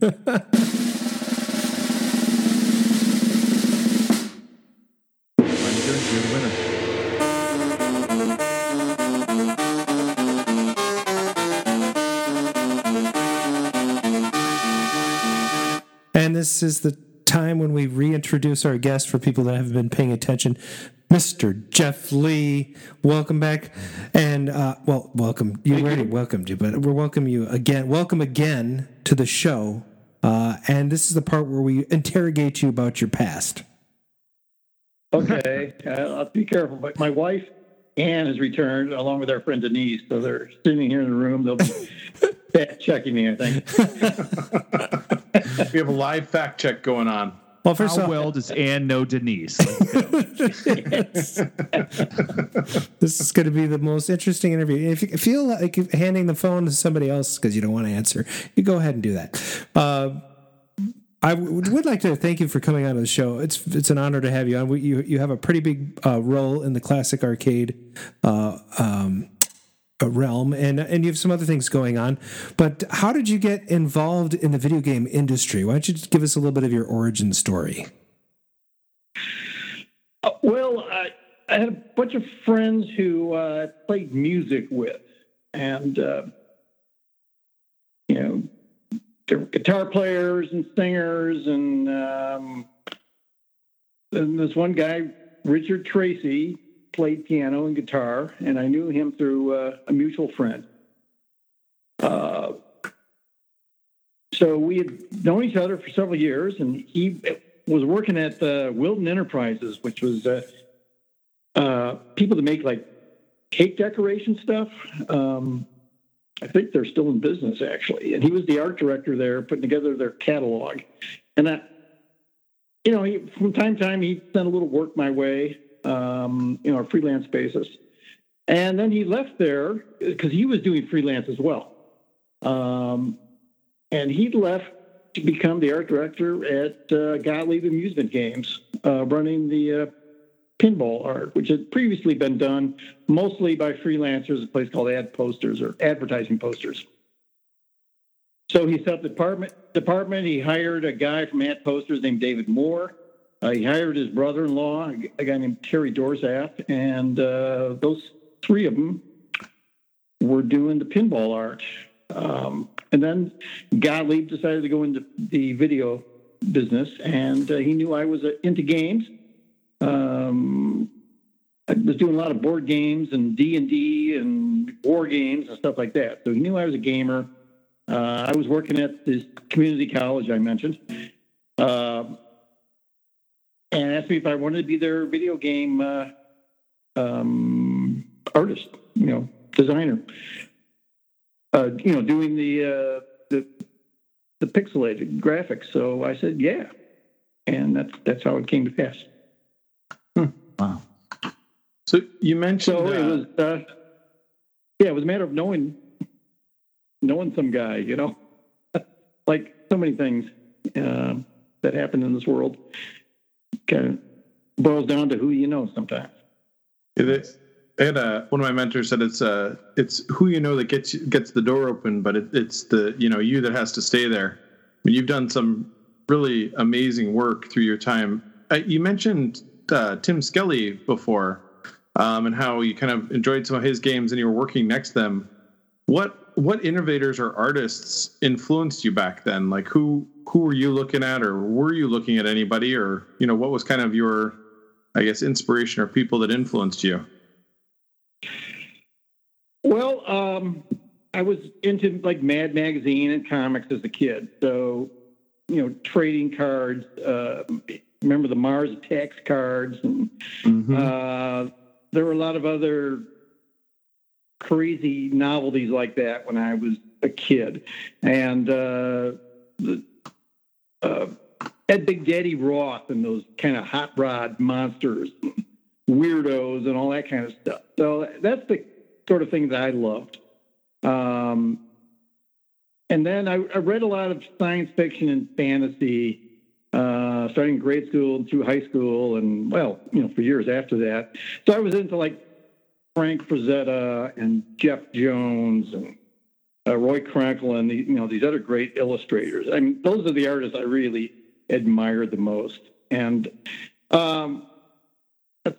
Brian Jones, you're the winner. And this is the time when we reintroduce our guest for people that haven't been paying attention. Mr. Jeff Lee, welcome back. And, uh, well, welcome. You already welcomed you, but we'll welcome you again. Welcome again to the show. Uh, and this is the part where we interrogate you about your past. Okay, uh, I'll be careful. But my wife, Anne, has returned along with our friend Denise. So they're sitting here in the room. They'll be fact checking me, I think. We have a live fact check going on. Well, first How off, well does Anne know Denise? This is going to be the most interesting interview. If you feel like handing the phone to somebody else because you don't want to answer, you go ahead and do that. Uh, I would like to thank you for coming on the show. It's it's an honor to have you on. We, you you have a pretty big uh, role in the classic arcade uh, um, realm, and and you have some other things going on. But how did you get involved in the video game industry? Why don't you give us a little bit of your origin story? Uh, well, I, I had a bunch of friends who uh, played music with, and uh, you know, they were guitar players and singers, and um, and this one guy, Richard Tracy, played piano and guitar, and I knew him through uh, a mutual friend. Uh, so we had known each other for several years, and he was working at uh, Wilton Enterprises, which was uh, uh, people that make like cake decoration stuff. Um, I think they're still in business actually, and he was the art director there, putting together their catalog. And that, you know, he, from time to time he sent a little work my way, um, you know, a freelance basis. And then he left there because he was doing freelance as well. Um, and he left to become the art director at uh, Gottlieb Amusement Games, uh, running the uh, pinball art, which had previously been done mostly by freelancers a place called Ad Posters or Advertising Posters. So he set up the department. Department. He hired a guy from Ad Posters named David Moore. Uh, he hired his brother-in-law, a guy named Terry Doerzaph, and uh, those three of them were doing the pinball art. Um, and then Gottlieb decided to go into the video business, and uh, he knew I was uh, into games. Um, I was doing a lot of board games and D and D and war games and stuff like that. So he knew I was a gamer. Uh, I was working at this community college I mentioned, uh, and asked me if I wanted to be their video game uh, um, artist, you know, designer. Uh, you know, doing the uh, the the pixelated graphics. So I said, yeah, and that's that's how it came to pass. Wow. So you mentioned So uh, it was, uh, yeah, it was a matter of knowing knowing some guy, you know, like so many things uh, that happen in this world. Kind of boils down to who you know sometimes. It, I had a one of my mentors said it's uh it's who you know that gets gets the door open, but it, it's the you know you that has to stay there. I mean, you've done some really amazing work through your time. Uh, you mentioned uh, Tim Skelly before, um, and how you kind of enjoyed some of his games, and you were working next to them. What what innovators or artists influenced you back then? Like who who were you looking at, or were you looking at anybody, or you know, what was kind of your, I guess, inspiration or people that influenced you? Well, um, I was into like Mad Magazine and comics as a kid, so you know, trading cards. Uh, remember the Mars Attacks cards, and Mm-hmm. uh, there were a lot of other crazy novelties like that when I was a kid, and uh, the, uh, Ed Big Daddy Roth and those kind of hot rod monsters, weirdos, and all that kind of stuff. So that's the sort of thing that I loved. Um, and then I, I read a lot of science fiction and fantasy, uh, starting in grade school through high school, and well, you know, for years after that. So I was into like Frank Frazetta and Jeff Jones and uh, Roy Krenkel and the, you know these other great illustrators. I mean, those are the artists I really admire the most. And um,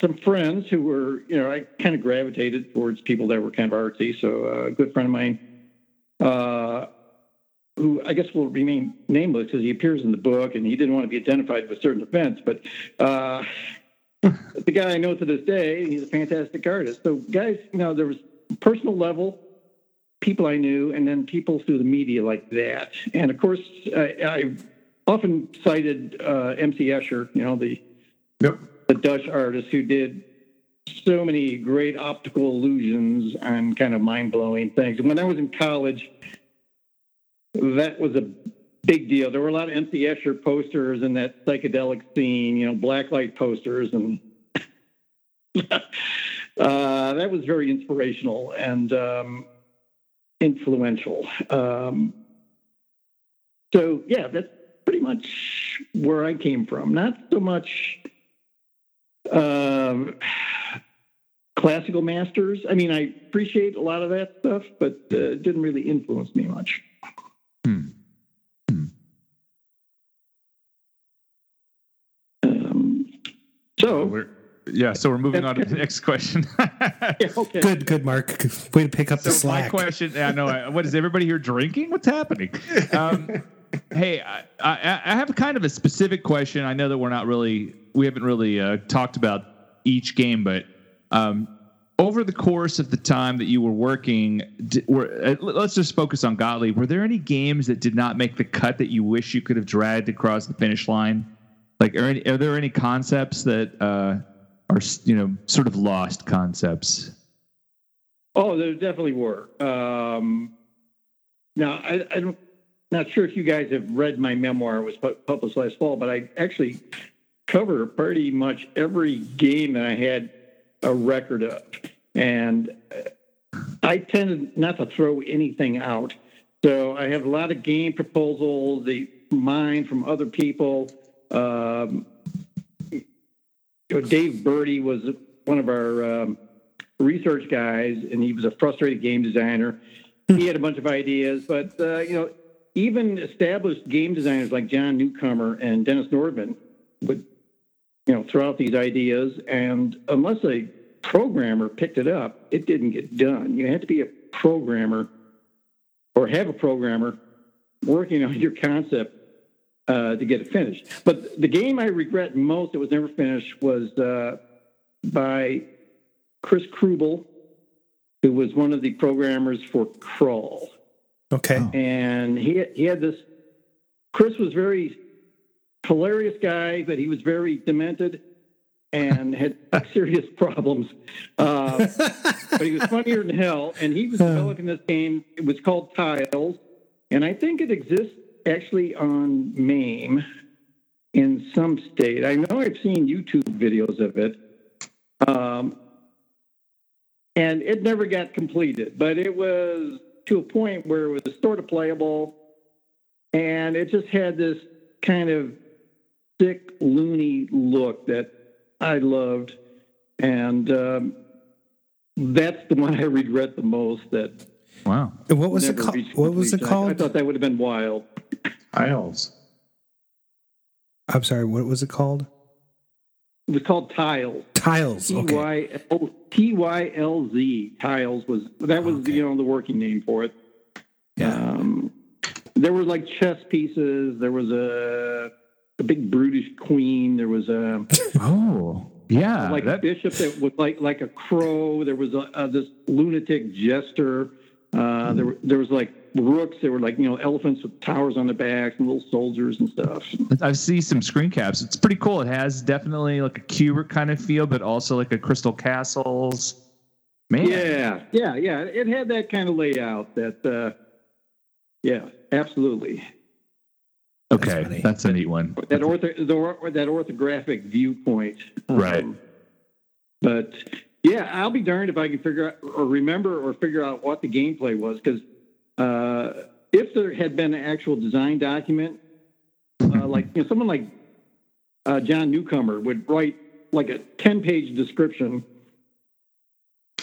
some friends who were, you know, I kind of gravitated towards people that were kind of artsy. So uh, a good friend of mine, uh, who I guess will remain nameless because he appears in the book and he didn't want to be identified with certain events, but uh, the guy I know to this day, he's a fantastic artist. So guys, you know, there was personal level, people I knew, and then people through the media like that. And of course, I, I often cited uh, MC Escher, you know, the Yep. the Dutch artist who did so many great optical illusions and kind of mind blowing things. When I was in college, that was a big deal. There were a lot of MC Escher posters in that psychedelic scene, you know, blacklight posters, and uh, that was very inspirational and um, influential. Um, so, yeah, that's pretty much where I came from. Not so much um, classical masters. I mean, I appreciate a lot of that stuff, but uh, it didn't really influence me much. Um, so, We're, yeah, so we're moving on to the next question. yeah, okay. Good, good, Mark. Way to pick up the So my slack. question, yeah, no, I- know. what is everybody here drinking? What's happening? Um, hey, I, I, I have kind of a specific question. I know that we're not really, we haven't really uh, talked about each game, but um, over the course of the time that you were working, di- were, uh, let's just focus on Gottlieb. Were there any games that did not make the cut that you wish you could have dragged across the finish line? Like, are, any, are there any concepts that uh, are, you know, sort of lost concepts? Oh, there definitely were. Um, now, I, I'm not sure if you guys have read my memoir. It was published last fall, but I actually cover pretty much every game that I had a record of. And I tended not to throw anything out. So I have a lot of game proposals, the mine from other people. Um, know, Dave Birdie was one of our um, research guys, and he was a frustrated game designer. He had a bunch of ideas, but uh, you know, even established game designers like John Newcomer and Dennis Nordman would, you know, throw out these ideas, and unless a programmer picked it up, it didn't get done. You had to be a programmer or have a programmer working on your concept uh, to get it finished. But the game I regret most that was never finished was uh, by Chris Krubel, who was one of the programmers for Krull. Okay. And he he had this. Chris was very hilarious guy, but he was very demented and had serious problems. Uh, but he was funnier than hell. And he was developing this game. It was called Tylz, and I think it exists actually on MAME in some state. I know I've seen YouTube videos of it. Um, and it never got completed, but it was to a point where it was sort of playable, and it just had this kind of sick, loony look that I loved, and um, that's the one I regret the most. That Wow. What was it called? What was it called? I- I, thought that would have been wild. Tylz. I'm sorry. What was it called? It was called Tylz. Tylz. T Okay. Y L T Y L Z. Tylz was that was Okay. you know the working name for it. Yeah. Um, there were like chess pieces. There was a a big brutish queen. There was a Oh, yeah. like that- a bishop that was like like a crow. There was a, uh this lunatic jester. Uh, there there was like rooks. There were like you know elephants with towers on their backs and little soldiers and stuff. I see some screen caps. It's pretty cool. It has definitely like a Qbert kind of feel, but also like a Crystal Castles. Man, Yeah, yeah, yeah. It had that kind of layout. That uh, yeah, absolutely. okay, funny. that's a neat one. That ortho the, that orthographic viewpoint. Um, Right. But yeah, I'll be darned if I can figure out or remember or figure out what the gameplay was because uh, if there had been an actual design document, uh, like you know, someone like uh, John Newcomer would write like a ten-page description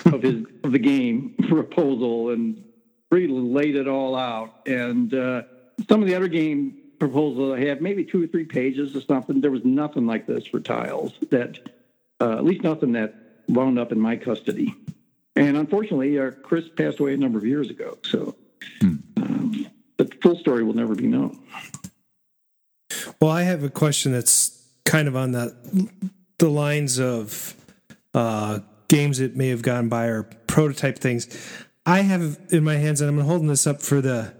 of his of the game proposal and really laid it all out. And uh, some of the other game proposals I have maybe two or three pages or something. There was nothing like this for Tylz that, uh, at least nothing that wound up in my custody. And unfortunately, uh, Chris passed away a number of years ago. So, full story will never be known. Well, I have a question that's kind of on the the lines of uh, games that may have gone by or prototype things. I have in my hands, and I'm holding this up for the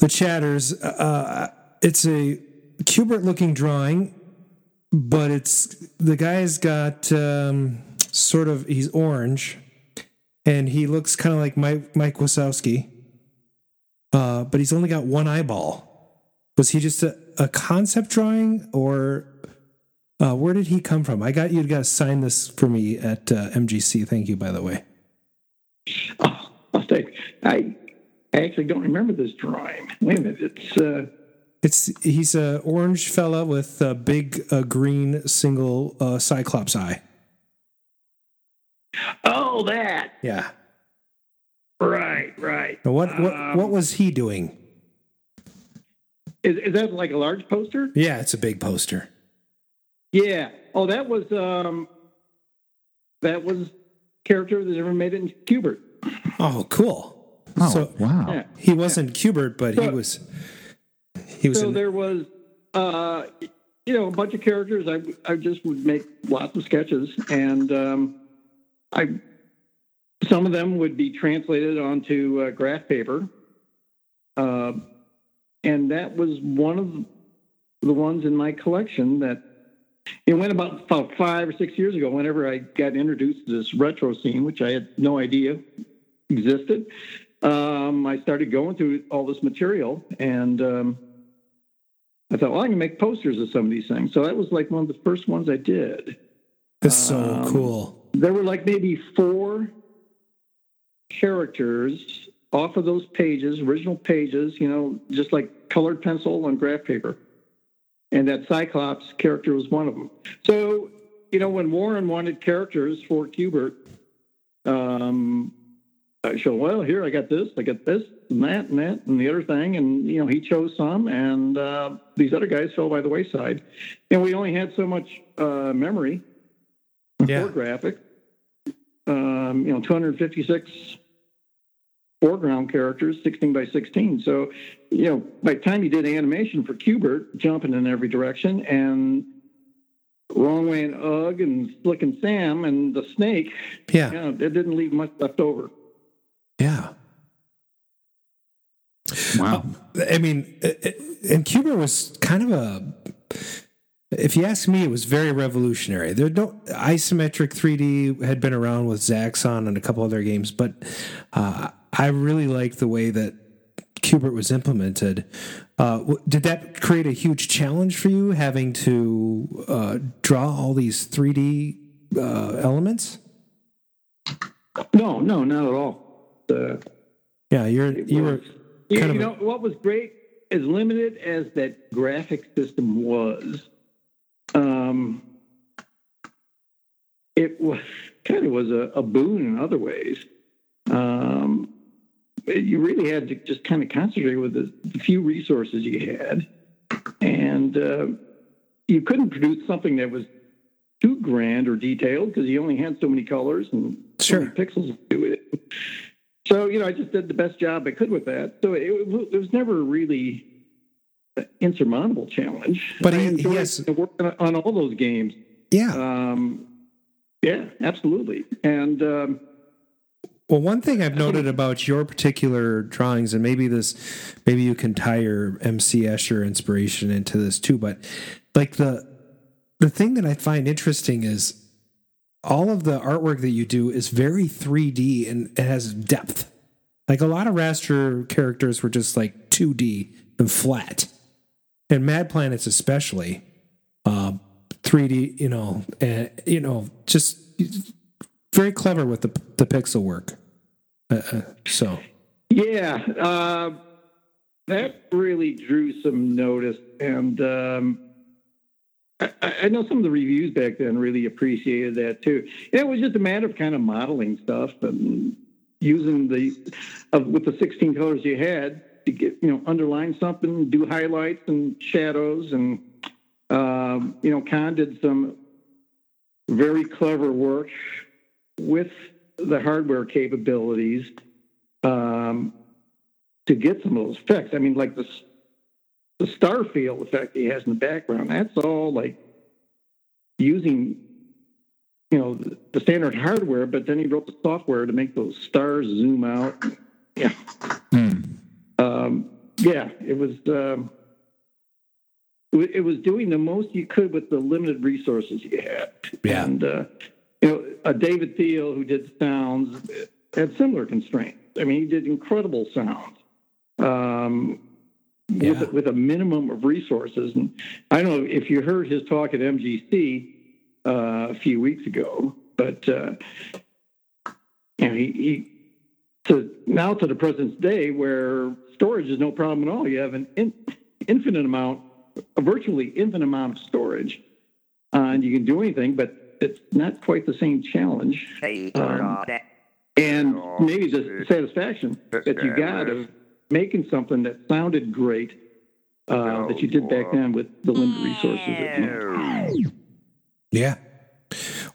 the chatters. Uh, it's a Qbert looking drawing, but it's the guy's got um, sort of he's orange, and he looks kind of like Mike Mike Wazowski, uh, but he's only got one eyeball. Was he just a, a concept drawing, or uh, where did he come from? I got you got to sign this for me at uh, MGC. Thank you, by the way. Oh, I'll say, I actually don't remember this drawing. Wait a minute. It's, uh, It's he's a orange fella with a big uh, green single uh, cyclops eye. oh, that. Yeah. Right, right. What what Um, what was he doing? Is, is that like a large poster? Yeah, it's a big poster. Yeah. Oh, that was um, that was character that never made it in Qbert. Oh, cool. Oh, so wow. Yeah. he wasn't Qbert, but he was he was So in, there was, uh, you know, a bunch of characters. I I just would make lots of sketches, and um, I some of them would be translated onto uh, graph paper, uh, and that was one of the ones in my collection that. It went about, about five or six years ago. Whenever I got introduced to this retro scene, which I had no idea existed, um, I started going through all this material, and um, I thought, well, I can make posters of some of these things. So that was like one of the first ones I did. that's so um, cool. There were like maybe four characters off of those pages, original pages, you know, just like colored pencil on graph paper. And that Cyclops character was one of them. So, you know, when Warren wanted characters for Qbert, um, I showed, well, here, I got this, I got this, and that, and that, and the other thing. And, you know, he chose some, and uh, these other guys fell by the wayside. And we only had so much uh, memory Yeah. for graphic. Um, you know, 256 foreground characters, 16 by 16. So, you know, by the time you did animation for Qbert, jumping in every direction, and Wrong Way and Ugg and Slick and Sam and the Snake, Yeah. you know, it didn't leave much left over. Yeah. Wow. I mean, uh, uh, and Qbert was kind of a. If you ask me, it was very revolutionary. There no isometric 3D had been around with Zaxxon and a couple other games, but uh, I really like the way that Qbert was implemented. Uh, did that create a huge challenge for you, having to uh, draw all these 3D uh, elements? No, no, not at all. Uh, Yeah, you're you were you, you know, what was great, as limited as that graphic system was, um, it was kind of was a, a boon in other ways. Um, you really had to just kind of concentrate with the, the few resources you had, and uh, you couldn't produce something that was too grand or detailed because you only had so many colors and so many pixels to do it. so you know, I just did the best job I could with that. So it, it was never really an insurmountable challenge. But I enjoyed yes. working on all those games. Yeah. Um, yeah, absolutely. And um, Well, one thing I've noted about your particular drawings, and maybe this, maybe you can tie your MC Escher inspiration into this too, but like the the thing that I find interesting is all of the artwork that you do is very 3D and it has depth. Like a lot of raster characters were just like 2D and flat, and Mad Planets especially, uh, 3D. You know, and you know, just very clever with the the pixel work. Uh, uh, so yeah, uh, that really drew some notice. And um, I, I know some of the reviews back then really appreciated that too. It was just a matter of kind of modeling stuff and using the with the 16 colors you had to get you know underline something, do highlights and shadows, and um, you know, Kan did some very clever work with the hardware capabilities um, to get some of those effects. I mean, like the the star field effect he has in the background. That's all like using you know the, the standard hardware, but then he wrote the software to make those stars zoom out. Yeah, um, yeah, it was. Um, it it was doing the most you could with the limited resources you had. Yeah. And, uh, you know, uh, David Thiel, who did sounds, had similar constraints. I mean, he did incredible sounds um, Yeah. with, with a minimum of resources. And I don't know if you heard his talk at MGC uh, a few weeks ago, but uh, you know, he, he to now to the present day where storage is no problem at all. You have an in, infinite amount, a virtually infinite amount of storage, uh, and you can do anything, but it's not quite the same challenge. Um, and maybe the satisfaction that you got of making something that sounded great uh, that you did back then with the limited resources. that yeah,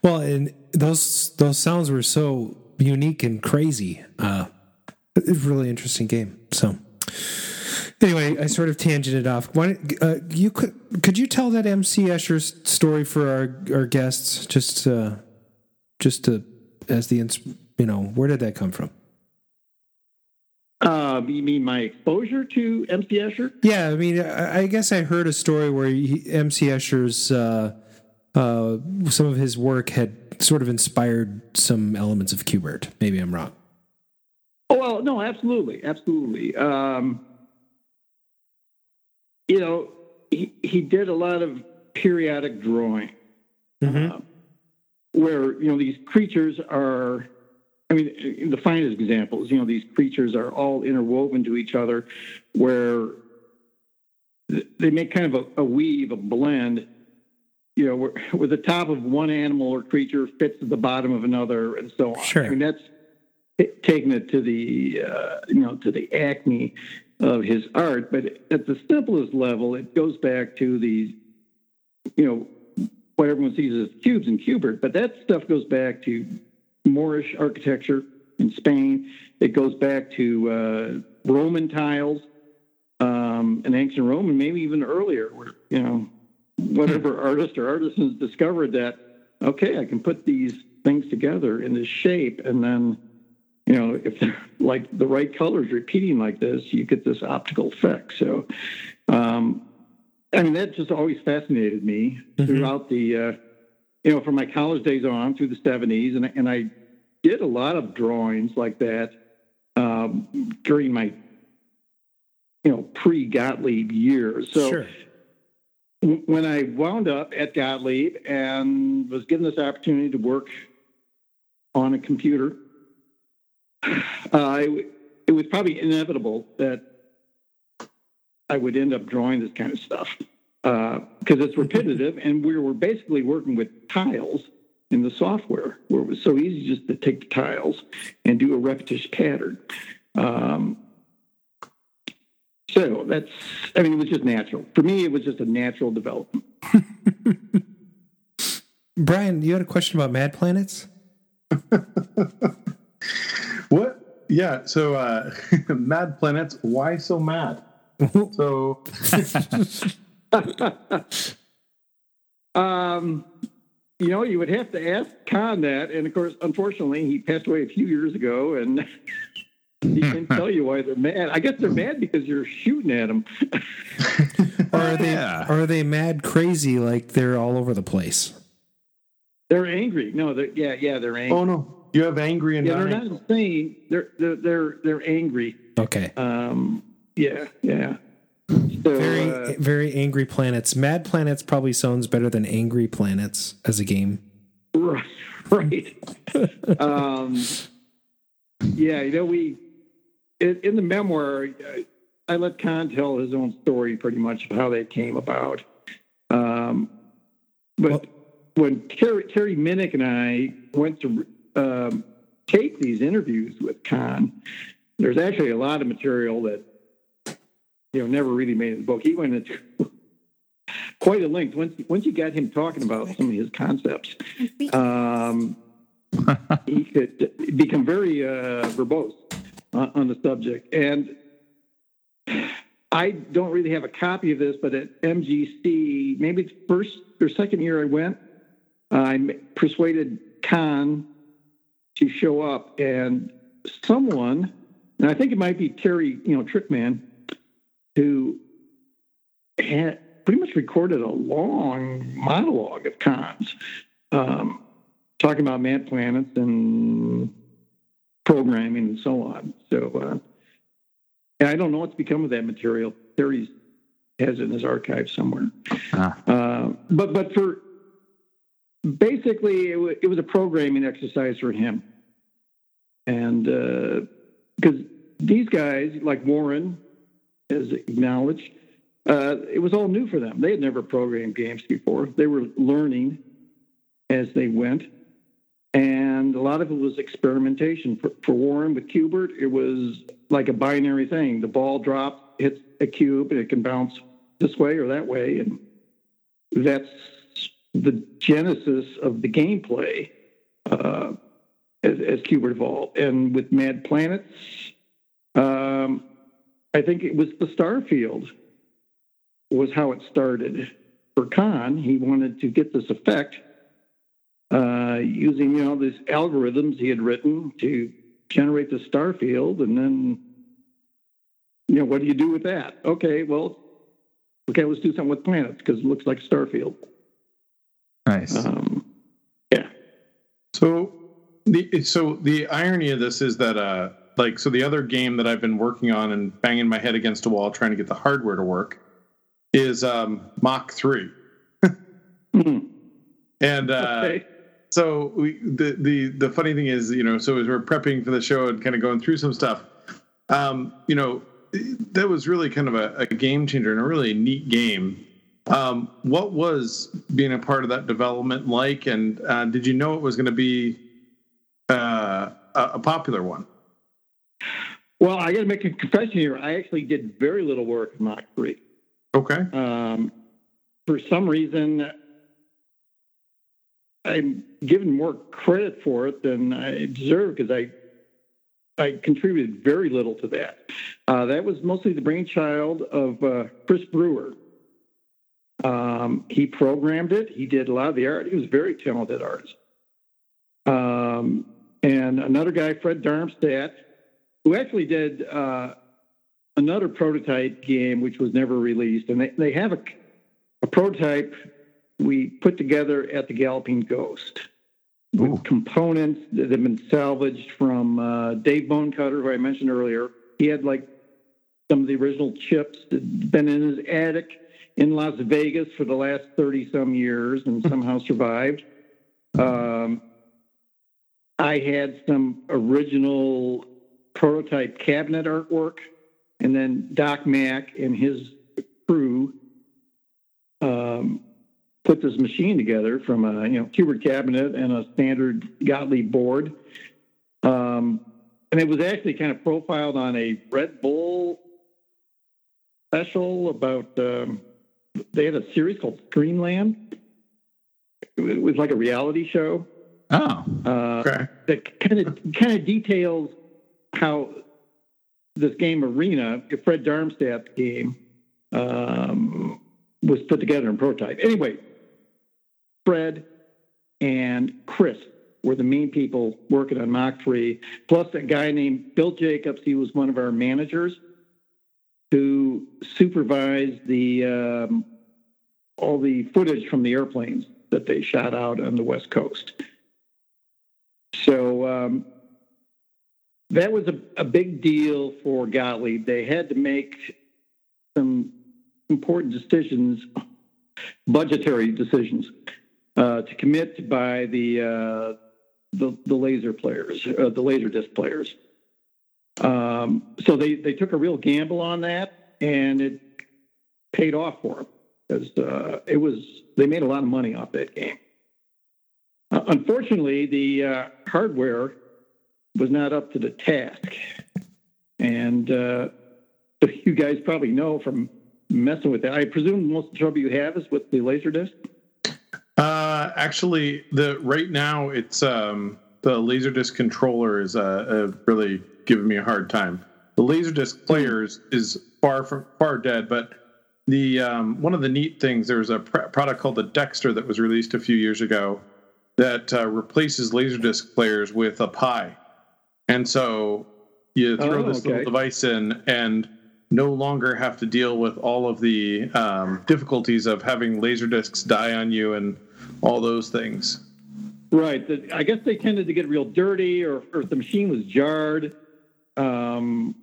well, and those those sounds were so unique and crazy. Uh, it's a really interesting game. So. Anyway, I sort of tangented off. Why, uh, you could could you tell that MC Escher's story for our our guests? Just uh, just to as the ins- you know where did that come from? Uh, you mean my exposure to MC Escher? Yeah, I mean, I, I guess I heard a story where he, MC Escher's uh, uh, some of his work had sort of inspired some elements of Qbert. Maybe I'm wrong. Oh well, no, absolutely, absolutely. Um, you know, he he did a lot of periodic drawing, uh, where you know these creatures are. I mean, the finest examples, you know, these creatures are all interwoven to each other, where they make kind of a, a weave, a blend. You know, where, where the top of one animal or creature fits at the bottom of another, and so on. Sure. I mean, that's t- taking it to the uh, you know to the acme of his art. But at the simplest level, it goes back to the, you know what everyone sees as cubes and Qbert, but that stuff goes back to Moorish architecture in Spain. It goes back to uh, Roman tiles um, in ancient Rome, and maybe even earlier, where you know whatever artist or artisans discovered that okay, I can put these things together in this shape, and then you know if they're like the right colors repeating like this, you get this optical effect. So. Um, I mean, that just always fascinated me throughout the, uh, you know, from my college days on through the 70s. And, and I did a lot of drawings like that um, during my, you know, pre Gottlieb years. So sure. when I wound up at Gottlieb and was given this opportunity to work on a computer, uh, it, it was probably inevitable that I would end up drawing this kind of stuff because it's repetitive, and we were basically working with tiles in the software, where it was so easy just to take the tiles and do a repetitious pattern. Um, so that's, I mean, it was just natural. For me, it was just a natural development. Brian, you had a question about Mad Planets? What yeah. So, uh, Mad Planets. Why so mad? so, um, you know, you would have to ask Kan that, and of course, unfortunately, he passed away a few years ago, and he can tell you why they're mad. I guess they're mad because you're shooting at them. or are they or are they mad crazy like they're all over the place? They're angry. No, they're, yeah, yeah, they're angry. oh no, you have angry and yeah, they're dying. not insane. They're they're they're they're angry. Okay. Um, yeah, yeah. So, Very uh, very angry planets. Mad Planets probably sounds better than Angry Planets as a game. Right, right. um, yeah, you know, we in, in the memoir, I, I let Kan tell his own story, pretty much of how that came about. Um, but when Terry, Terry Minnick and I went to um, tape these interviews with Kan, there's actually a lot of material that you know never really made the book. He went into quite a length once once you got him talking about some of his concepts. Um, he could become very uh, verbose on, on the subject, and I don't really have a copy of this, but at MGC, maybe the first or second year I went, I persuaded Kan to show up, and someone, and I think it might be Terry, you know, Trickman, who had pretty much recorded a long monologue of Kan's, um, talking about mad planets and programming and so on. So, uh, and I don't know what's become of that material. Terry has it in his archive somewhere. Uh, but but for basically, it, w- it was a programming exercise for him, and because these guys like Warren has acknowledged, uh, it was all new for them. They had never programmed games before. They were learning as they went. And a lot of it was experimentation. For, for Warren with Qbert, it was like a binary thing. The ball drops, hits a cube, and it can bounce this way or that way. And that's the genesis of the gameplay uh, as, as Qbert evolved. And with Mad Planets, um, I think it was the Starfield was how it started. For Kan, he wanted to get this effect uh, using you know these algorithms he had written to generate the star field, and then you know what do you do with that? Okay, well, okay, let's do something with planets because it looks like a star field. Nice. Um, yeah. So the so the irony of this is that uh like so the other game that I've been working on and banging my head against a wall trying to get the hardware to work is um Mach 3. And uh Okay. so we, the the the funny thing is, you know, so as we're prepping for the show and kind of going through some stuff, um, you know, that was really kind of a, a game changer and a really neat game. Um, what was being a part of that development like, and uh, did you know it was going to be uh, a, popular one? Well, I got to make a confession here. I actually did very little work in Mach 3. Okay. Um, for some reason, I'm given more credit for it than I deserve because I I contributed very little to that. Uh, that was mostly the brainchild of uh, Chris Brewer. Um, he programmed it. He did a lot of the art. He was a very talented artist. Um, and another guy, Fred Darmstadt, who actually did uh, another prototype game which was never released. And they, they have a, a prototype we put together at the Galloping Ghost with components that have been salvaged from uh, Dave Bonecutter, who I mentioned earlier. He had like some of the original chips that had been in his attic in Las Vegas for the last 30 some years and somehow survived. Um, I had some original prototype cabinet artwork, and then Doc Mack and his crew um, put this machine together from a you know Qbert cabinet and a standard Gottlieb board. Um, and it was actually kind of profiled on a Red Bull special about. Um, they had a series called Screenland. It was like a reality show. Oh, Uh, that kind of kind of details how this game Arena, Fred Darmstadt's game, um, was put together in prototype. Anyway, Fred and Chris were the main people working on Mach 3, plus a guy named Bill Jacobs. He was one of our managers who supervised the um, all the footage from the airplanes that they shot out on the West Coast. Um, that was a, a big deal for Gottlieb. They had to make some important decisions, budgetary decisions, uh, to commit by the uh, the, the laser players, uh, the laser disc players. Um, so they, they took a real gamble on that, and it paid off for them because uh, it was they made a lot of money off that game. Uh, unfortunately, the uh, hardware was not up to the task, and uh, you guys probably know from messing with that. I presume most of the trouble you have is with the laser disc. Uh, actually, the right now it's um, the laserdisc controller is uh, uh, really giving me a hard time. The laserdisc players is far from far dead, but the um, one of the neat things there's a pr- product called the Dexter that was released a few years ago that uh, replaces laserdisc players with a Pi, and so you throw Oh, this okay. little device in and no longer have to deal with all of the um, difficulties of having laser discs die on you and all those things. Right. I guess they tended to get real dirty, or, or if the machine was jarred, um,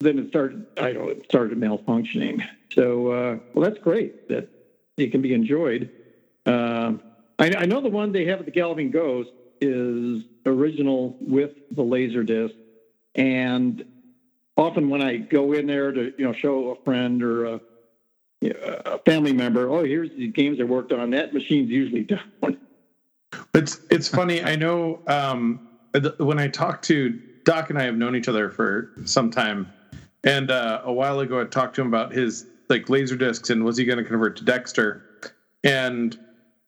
then it started. I don't. It started malfunctioning. So, uh, well, that's great that it can be enjoyed. Um, I, I know the one they have at the Galloping Ghost is original with the laser disc, and often when I go in there to you know show a friend or a, a family member, oh, here's the games I worked on. That machine's usually down. It's it's funny. I know um, when I talked to Doc and I have known each other for some time, and uh, a while ago I talked to him about his like laser discs and was he going to convert to Dexter, and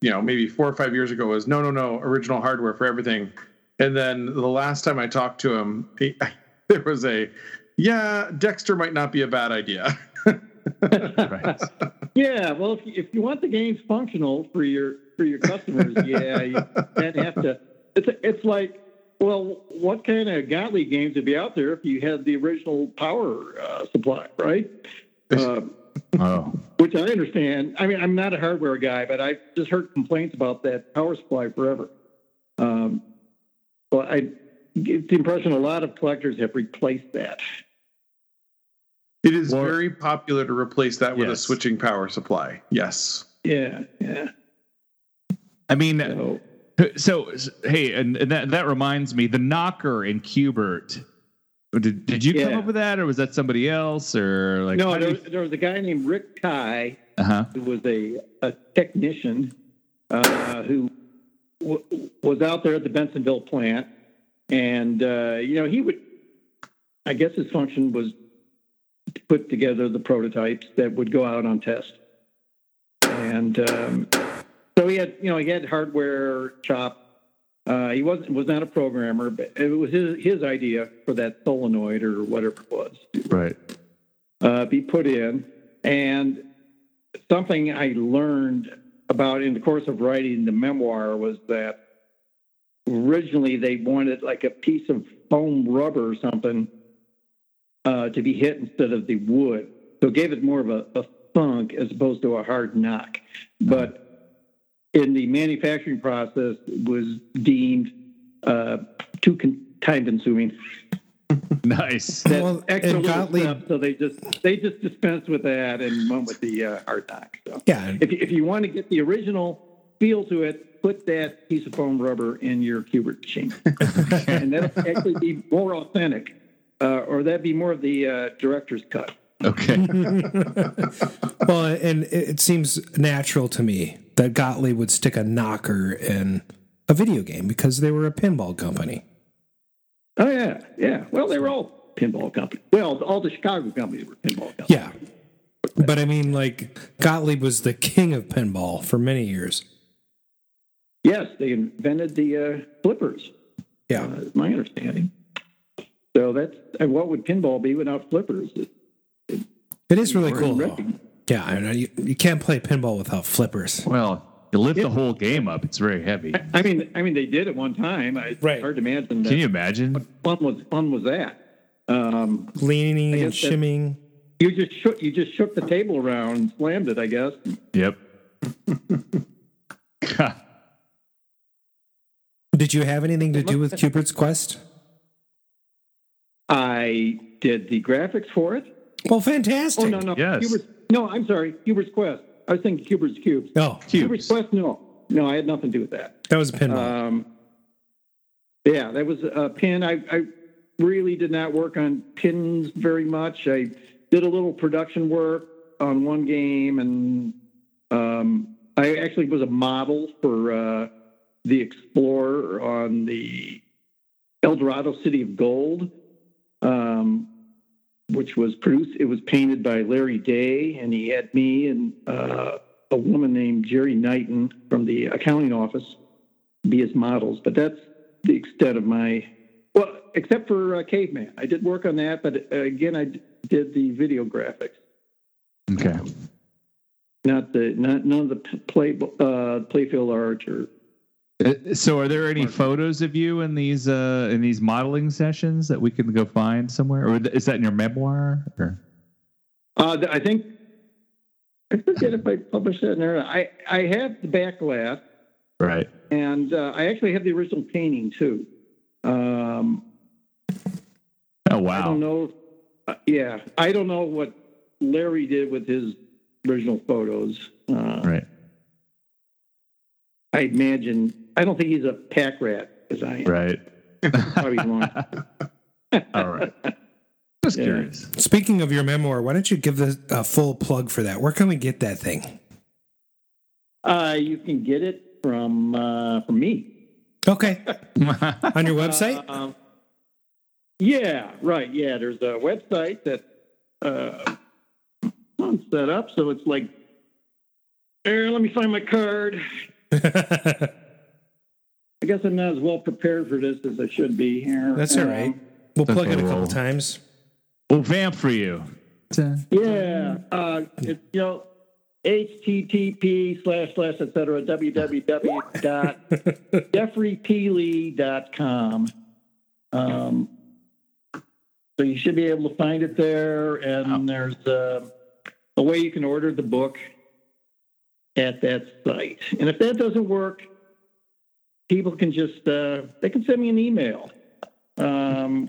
you know maybe four or five years ago was no no no original hardware for everything, and then the last time I talked to him, he, there was a yeah Dexter might not be a bad idea. right. Yeah, well, if you, if you want the games functional for your for your customers, yeah, you then have to. It's it's like, well, what kind of Gottlieb games would be out there if you had the original power uh, supply, right? Uh, Oh, which I understand. I mean, I'm not a hardware guy, but I've just heard complaints about that power supply forever. Um, well, I get the impression a lot of collectors have replaced that. It is Well- very popular to replace that with a switching power supply. Yes. Yeah, yeah. I mean, So, so hey, and, and that that reminds me, the knocker in Qbert. Did, did you come up with that, or was that somebody else, or like? no, there, there was a guy named Rick Ty. uh huh. who was a, a technician uh, who w- was out there at the Bensenville plant. And, uh, you know, he would, I guess his function was to put together the prototypes that would go out on test. And um, so he had, you know, he had hardware chop. Uh, he wasn't was not a programmer, but it was his his idea for that solenoid or whatever it was Right. uh, be put in. And something I learned about in the course of writing the memoir was that originally they wanted like a piece of foam rubber or something uh, to be hit instead of the wood. So it gave it more of a, a thunk as opposed to a hard knock. But in the manufacturing process, was deemed uh, too con- time consuming. Nice. That Well, extra Gottlieb- step, so they just they just dispensed with that and went with the uh, hard knock. So Yeah. if you, if you want to get the original feel to it, put that piece of foam rubber in your Qbert machine, and that'll actually be more authentic, uh, or that'd be more of the uh, director's cut. Okay. Well, and it it seems natural to me that Gottlieb would stick a knocker in a video game because they were a pinball company. Oh yeah, yeah. Well, they were all pinball companies. Well, all the Chicago companies were pinball companies. Yeah. But I mean, like, Gottlieb was the king of pinball for many years. Yes, they invented the uh, flippers. Yeah. Uh, my understanding. So that's and what would pinball be without flippers? It, It is really cool. Though. Wrecking. Yeah, I know you, you can't play pinball without flippers. Well, you lift the whole game up. It's very heavy. I mean, I mean, they did at one time. I, Right. It's hard to imagine. That. Can you imagine? What fun was fun was that? Um, Leaning and shimming. you just shook you just shook the table around and slammed it. I guess. Yep. Did you have anything to do with Qbert's Quest? I did the graphics for it. Well, fantastic. Oh no no Yes. Hubert's, no I'm sorry Hubert's Quest. I was thinking Hubert's Cubes. Oh, Hubert's Quest no no I had nothing to do with that. that was a pinball. Um, yeah, that was a pin. I, I really did not work on pins very much. I did a little production work on one game, and um, I actually was a model for uh, the Explorer on the El Dorado City of Gold, um, which was produced. It was painted by Larry Day, and he had me and uh, a woman named Jerry Knighton from the accounting office be his models. But that's the extent of my well, except for uh, Caveman. I did work on that, but uh, again, I d- did the video graphics, Okay. not the not none of the play uh, playfield art or. Uh, So, are there any photos of you in these uh, in these modeling sessions that we can go find somewhere, or is that in your memoir? Or? Uh, I think I forget if I published that in there. I I have the back glass, Right. and uh, I actually have the original painting too. Um, Oh wow! I don't know. Uh, yeah, I don't know what Larry did with his original photos. Uh, Right. I imagine. I don't think he's a pack rat as I am. Right. Probably wrong. All right. Just Yeah. curious. Speaking of your memoir, why don't you give the a full plug for that? Where can we get that thing? Uh, you can get it from uh, from me. Okay. On your website? Um, yeah, right. Yeah, there's a website that uh, I'm set up, so it's like. Here, let me find my card. I guess I'm not as well prepared for this as I should be here. That's all Um. We'll plug it a couple Well- times. We'll vamp for you. Yeah, uh, it's you know, http slash slash et cetera www dot jeffreypmlee.com. Um, so you should be able to find it there, and there's uh, a way you can order the book at that site. And if that doesn't work, people can just uh, they can send me an email. Um,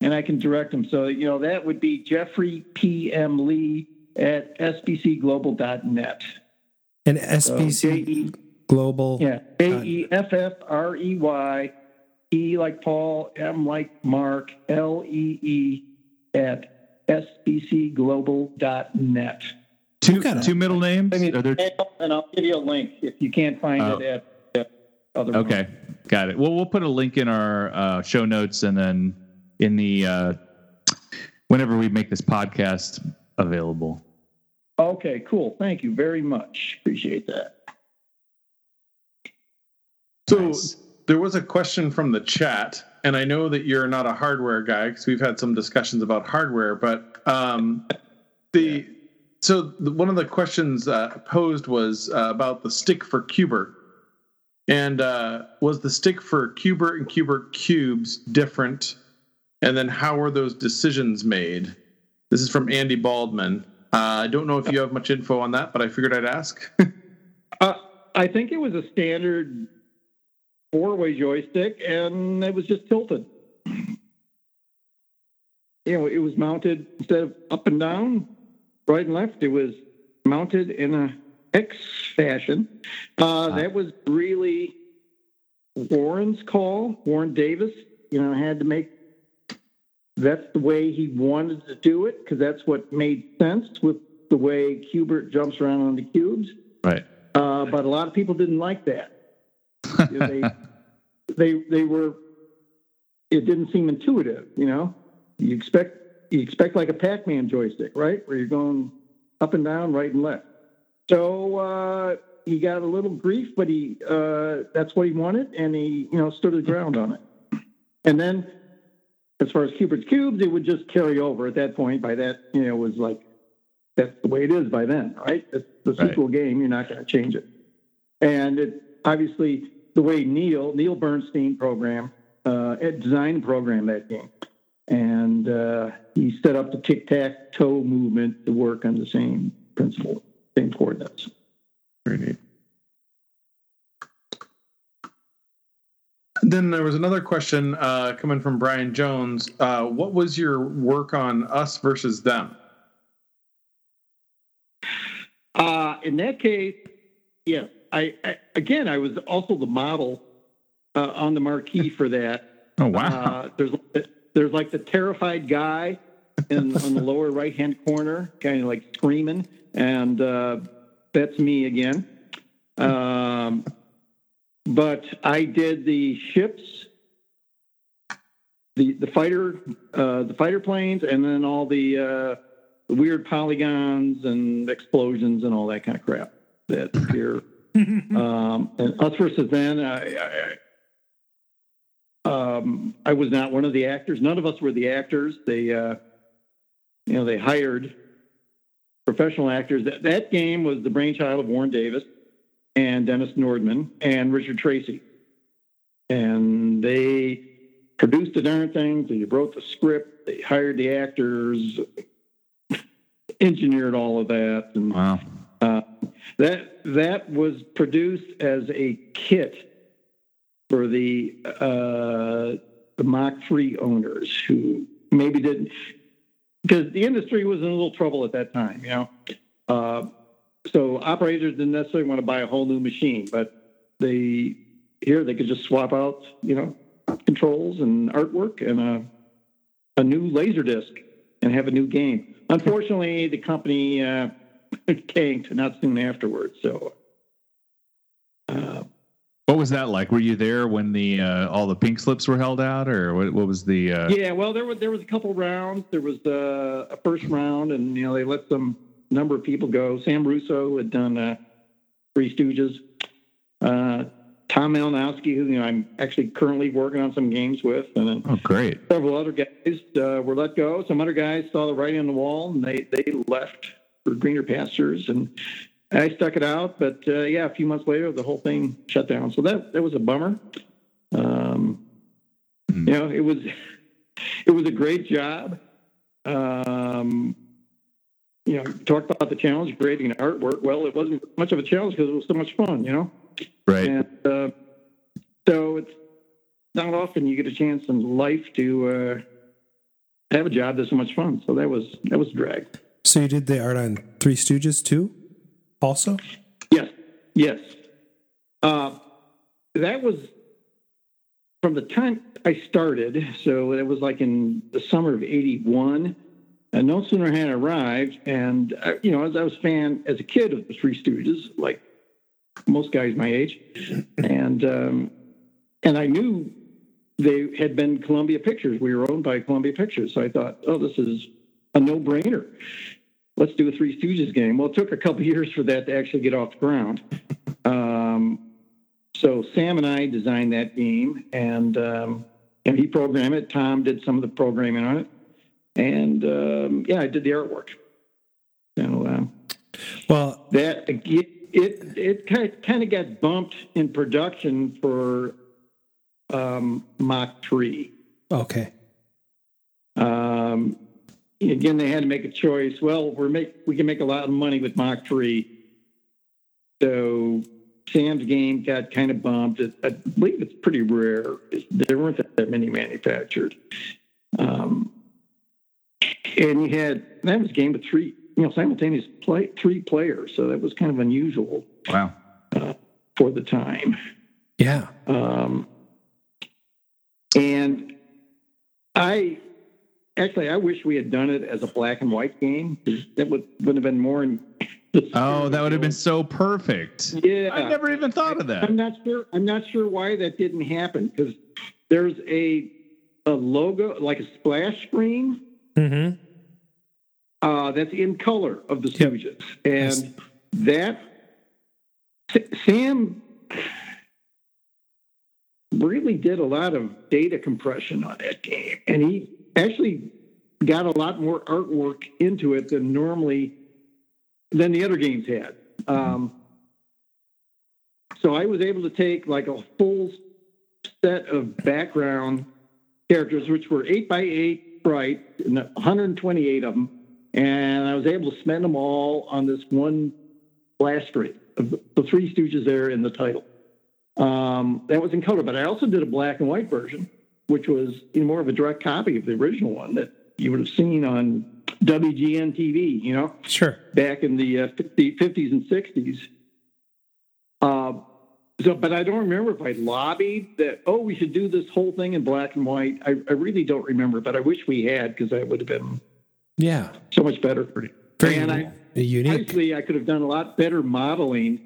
and I can direct them. So, you know, that would be Jeffrey PM Lee at sbcglobal.net. And So, SBC J-E- Global. yeah, A E F F R E Y, E like Paul, M like Mark, L E E at sbcglobal.net. Two got it. two middle names. Are there? and I'll give you a link if you can't find Oh. it at the other one. Okay, got it. Well, we'll put a link in our uh, show notes, and then in the uh, whenever we make this podcast available. Okay, cool. Thank you very much. Appreciate that. So Nice. there was a question from the chat, and I know that you're not a hardware guy because we've had some discussions about hardware, but um, the so the, one of the questions uh, posed was uh, about the stick for Qbert, and uh, was the stick for Qbert and Qbert cubes different? And then how were those decisions made? This is from Andy Baldwin. Uh, I don't know if you have much info on that, but I figured I'd ask. Uh, I think it was a standard four-way joystick, and it was just tilted. You know, it was mounted instead of up and down, right and left. It was mounted in a X fashion. Uh, that was really Warren's call. Warren Davis, you know, had to make. That's the way he wanted to do it because that's what made sense with the way Qbert jumps around on the cubes. Right. Uh, but a lot of people didn't like that. You know, they, they they were. It didn't seem intuitive. You know, you expect you expect like a Pac-Man joystick, right, where you're going up and down, right and left. So uh, he got a little grief, but he uh, that's what he wanted, and he you know stood his ground on it. And then as far as Qbert's cubes, it would just carry over at that point. By that, you know, it was like that's the way it is by then, right? It's the Right. sequel game. You're not going to change it. And it obviously the way Neil Neil Bernstein program uh, designed program that game, and uh, he set up the tic tac toe movement to work on the same principle, same coordinates. Very neat. Then there was another question uh, coming from Brian Jones. Uh, what was your work on Us versus Them? Uh, in that case, yeah. I, I again, I was also the model uh, on the marquee for that. Oh wow. Uh, there's there's like the terrified guy in on the lower right hand corner, kind of like screaming, and uh, that's me again. Um, but I did the ships, the the fighter, uh, the fighter planes, and then all the uh, weird polygons and explosions and all that kind of crap that appear. um, and Us versus Them, I, I, um, I was not one of the actors. None of us were the actors. They, uh, you know, they hired professional actors. That, that game was the brainchild of Warren Davis and Dennis Nordman and Richard Tracy. And they produced the darn thing. They wrote the script. They hired the actors, engineered all of that. And wow. uh, that that was produced as a kit for the uh, the Mach 3 owners who maybe didn't because the industry was in a little trouble at that time, you know. Uh, so operators didn't necessarily want to buy a whole new machine, but they here they could just swap out, you know, controls and artwork and a a new laser disc and have a new game. Unfortunately, the company uh, tanked not soon afterwards. So, was that like? Were you there when the uh, all the pink slips were held out, or what, what was the? Uh... yeah, well, there was there was a couple rounds. There was uh, a first round, and you know they let some number of people go. Sam Russo had done uh, Three Stooges. Uh, Tom Malinowski, who you know I'm actually currently working on some games with, and then Oh, great. several other guys uh, were let go. Some other guys saw the writing on the wall, and they they left for greener pastures. And I stuck it out, but uh, yeah, a few months later, the whole thing shut down. So that that was a bummer. Um, Hmm. You know, it was it was a great job. Um, you know, talk about the challenge creating artwork. Well, it wasn't much of a challenge because it was so much fun. You know. Right. And uh, so it's not often you get a chance in life to uh, have a job that's so much fun. So that was that was a drag. So you did the art on Three Stooges too, also? Yes, yes. Uh, that was from the time I started. So it was like in the summer of '81. And no sooner had I arrived, and uh, you know, as I was a fan as a kid of the Three Stooges, like most guys my age, and um, and I knew they had been Columbia Pictures. We were owned by Columbia Pictures, so I thought, oh, this is a no-brainer. Let's do a Three Stooges game. Well, it took a couple years for that to actually get off the ground. Um, so Sam and I designed that game, and um, and he programmed it. Tom did some of the programming on it, and um, yeah, I did the artwork. So um, Well, that it it, it kind of, kind of got bumped in production for um, Mach three. okay. Again, they had to make a choice. Well, we're make we can make a lot of money with Mach three, so Sam's game got kind of bumped. I believe it's pretty rare. There weren't that many manufactured. Um, and you had that was a game with three, you know, simultaneous play three players, so that was kind of unusual Wow. uh, for the time. Yeah. Um, and I actually I wish we had done it as a black and white game. That would would have been more. In Oh, that would have been so perfect. yeah. I never even thought of that. I'm not sure. I'm not sure why that didn't happen because there's a a logo like a splash screen Mm-hmm. uh, that's in color of the Yep. Stooges, and that Sa- Sam really did a lot of data compression on that game, and he actually got a lot more artwork into it than normally than the other games had. Um, so I was able to take like a full set of background characters, which were eight by eight sprites, and 128 of them, and I was able to spend them all on this one blast screen of the Three Stooges there in the title. Um, that was in color, but I also did a black and white version, which was more of a direct copy of the original one that you would have seen on WGN TV, you know, Sure. back in the uh, 50, 50s and 60s. Uh, so, but I don't remember if I lobbied that. Oh, we should do this whole thing in black and white. I, I really don't remember, but I wish we had because that would have been Yeah. so much better. Very and I, unique. Obviously, I could have done a lot better modeling,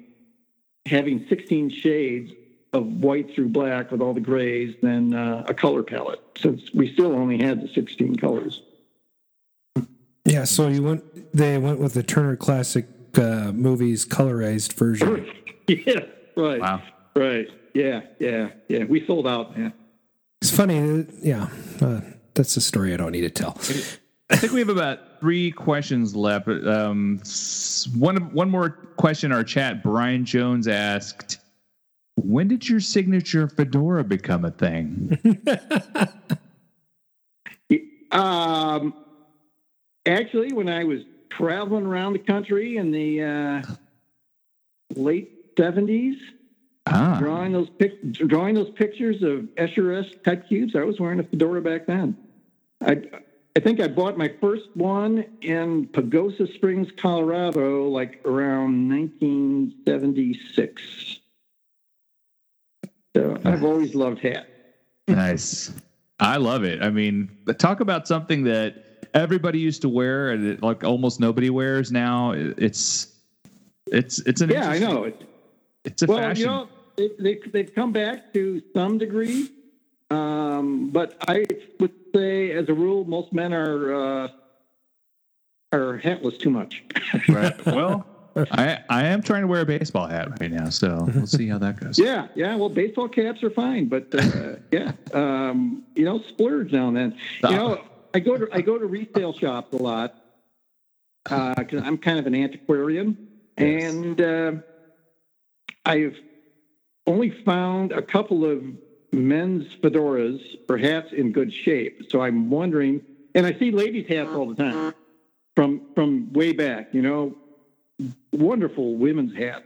having 16 shades of white through black with all the grays than uh, a color palette, since we still only had the 16 colors. Yeah, so you went. They went with the Turner Classic uh, Movies colorized version. yeah, right. Wow. Right. Yeah, yeah, yeah. We sold out, man. It's funny. uh, Yeah, uh, that's a story I don't need to tell. I think we have about three questions left. Um, one one more question. in Our chat. Brian Jones asked, "When did your signature fedora become a thing?" Um, actually, when I was traveling around the country in the uh, late 70s, ah, drawing those pic- drawing those pictures of Escher type cubes. I was wearing a fedora back then. I I think I bought my first one in Pagosa Springs, Colorado, like around 1976. So I've always loved hats. nice. I love it. I mean, talk about something that everybody used to wear and it, like almost nobody wears now. It's it's it's an Yeah, I know. It's, It's a well, fashion. you know, they, they, they've come back to some degree, um, but I would say, as a rule, most men are uh, are hatless too much. right. Well, I I am trying to wear a baseball hat right now, so we'll see how that goes. Yeah, yeah. Well, baseball caps are fine, but uh, yeah, um, you know, splurge now and then. You know, I go to I go to retail shops a lot because I'm kind of an antiquarian, and uh, I've only found a couple of men's fedoras or hats in good shape. So I'm wondering, and I see ladies' hats all the time from from way back. You know, wonderful women's hats.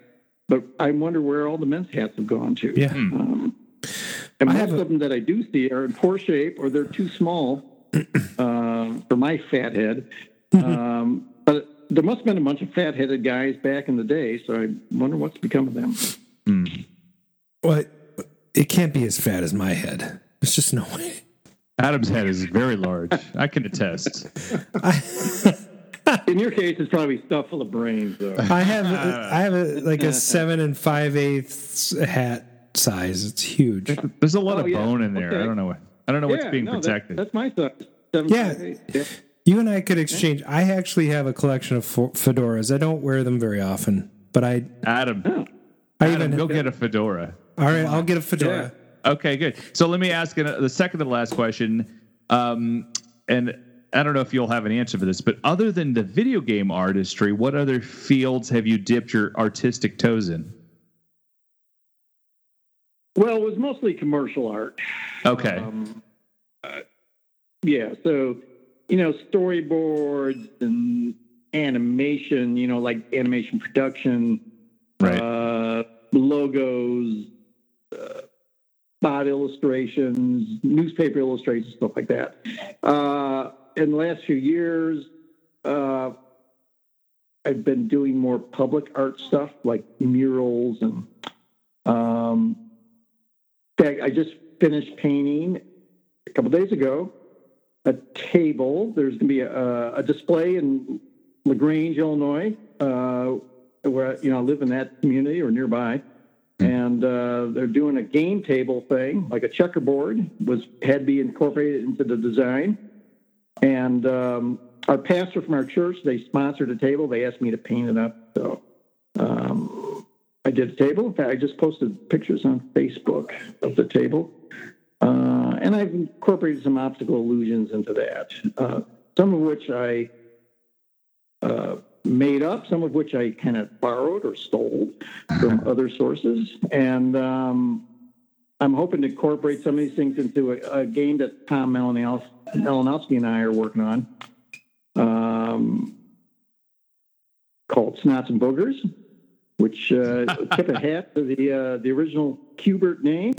But I wonder where all the men's hats have gone to. Yeah. Um, and most of them that I do see are in poor shape or they're too small uh, for my fat head. Um, but there must have been a bunch of fat headed guys back in the day, so I wonder what's become of them. Well, It can't be as fat as my head. There's just no way. Adam's head is very large. I can attest. In your case, it's probably stuff full of brains, though. I have I have a, like a seven and five eighths hat size. It's huge. There's a lot Oh, of yeah. bone in there. I don't know what I don't know what's Yeah, being no, that- protected. that's my size. Seven, Yeah. five, yeah. You and I could exchange. I actually have a collection of fedoras. I don't wear them very often, but I Adam, I Adam, even go get a fedora. all right. I'll get a fedora. Okay, good. So let me ask the second to the last question. Um, and I don't know if you'll have an answer for this, but other than the video game artistry, what other fields have you dipped your artistic toes in? Well, it was mostly commercial art. Okay. Um, uh, yeah, so you know, storyboards and animation. You know, like animation production, right. uh, logos, uh, spot illustrations, newspaper illustrations, stuff like that. Uh, in the last few years, uh, I've been doing more public art stuff like murals and. Um, in fact, I just finished painting a couple days ago a table. There's going to be a, a display in Lagrange, Illinois, uh, where you know I live in that community or nearby, and uh, they're doing a game table thing, like a checkerboard, was had to be incorporated into the design. And um, our pastor from our church, they sponsored a table. They asked me to paint it up. So um, I did a table. In fact, I just posted pictures on Facebook of the table. Uh, and I've incorporated some optical illusions into that, uh, some of which I uh, made up, some of which I kind of borrowed or stole from other sources. And um, I'm hoping to incorporate some of these things into a, a game that Tom Malinowski Malinowski and I are working on um, called Snots and Boogers, which uh, tip a hat to the, uh, the original Qbert name.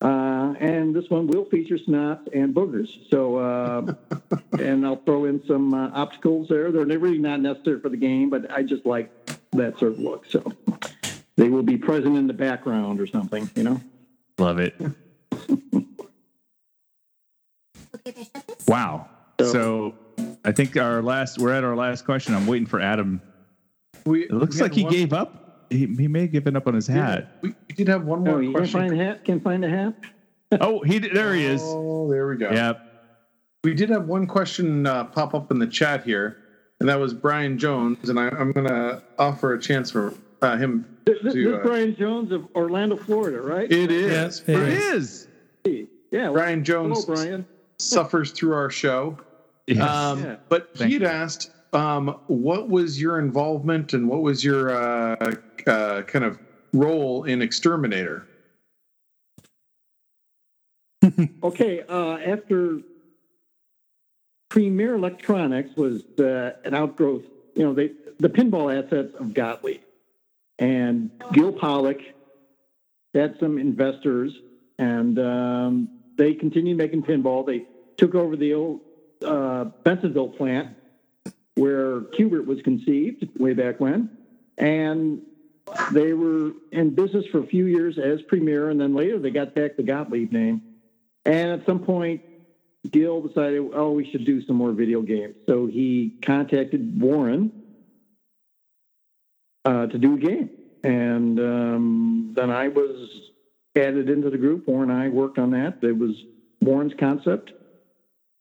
Uh, and this one will feature snots and boogers. So, uh, and I'll throw in some uh, obstacles there. They're really not necessary for the game, but I just like that sort of look. So they will be present in the background or something, you know? Love it. wow. So I think our last, we're at our last question. I'm waiting for Adam. We, It looks we like he one- gave up. He, he may have given up on his hat. We, we did have one more you can question. find a hat? Can find a hat? Oh, he there he is. Oh, there we go. Yep. We did have one question uh, pop up in the chat here, and that was Brian Jones, and I, I'm going to offer a chance for uh, him This, this, to. this uh, Brian Jones of Orlando, Florida, right? it is. Yeah, it It is. is. Yeah. Brian Jones Hello, Brian. suffers through our show. Yes. Um, Yeah. But Thank he had asked, um, what was your involvement and what was your uh, uh, kind of role in Exterminator? Okay, uh, after Premier Electronics was uh, an outgrowth, you know, they the pinball assets of Gottlieb, and Gil Pollock had some investors, and um, they continued making pinball. They took over the old uh, Bensenville plant where Qbert was conceived way back when, and they were in business for a few years as Premier, and then later they got back the Gottlieb name. And at some point, Gil decided, oh, we should do some more video games. So he contacted Warren uh, to do a game. And um, then I was added into the group. Warren and I worked on that. It was Warren's concept.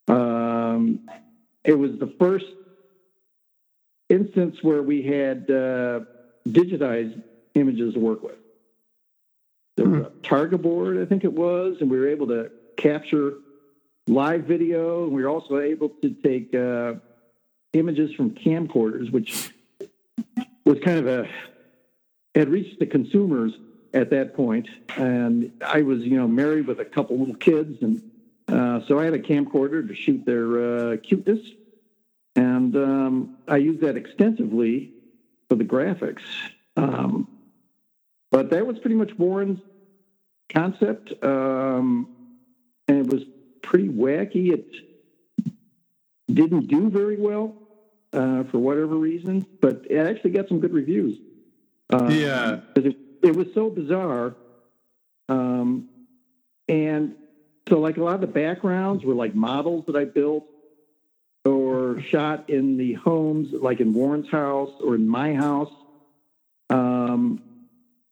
Um, it was the first instance where we had uh, digitized images to work with. There was a Targa board, I think it was, and we were able to capture live video. And we were also able to take uh, images from camcorders, which was kind of a had reached the consumers at that. And I was, you know, married with a couple little kids, and uh, so I had a camcorder to shoot their uh, cuteness, and um, I used that extensively for the graphics. Um, but that was pretty much Warren's concept, um, and it was pretty wacky. It didn't do very well uh, for whatever reason, but it actually got some good reviews. Um, Yeah. it, it was so bizarre, um, and so like a lot of the backgrounds were like models that I built or shot in the homes, like in Warren's house or in my house. Um,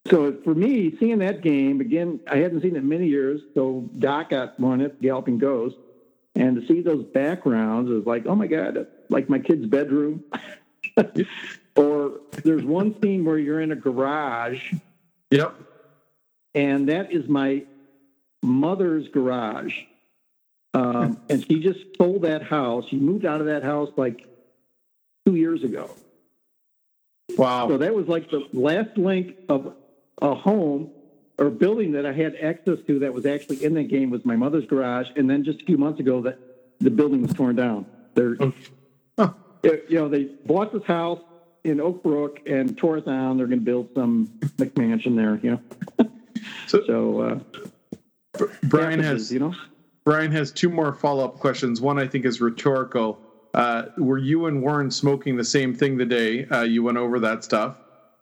so for me, seeing that game again, I hadn't seen it in many years. So Doc got one it, Galloping Ghost, and to see those backgrounds is like, oh my god, like my kid's bedroom. or there's one scene where you're in a garage, Yep. and that is my mother's garage. Um, and she just sold that house. She moved out of that house like two years ago. Wow. So that was like the last link of a home or building that I had access to that was actually in that game was my mother's garage. And then just a few months ago, that the building was torn down. They're, you know, they bought this house in Oak Brook and tore it down. They're going to build some McMansion there, you know. So, So uh, Brian has you know. Brian has two more follow up questions. One I think is rhetorical. Uh, were you and Warren smoking the same thing the day uh, you went over that stuff?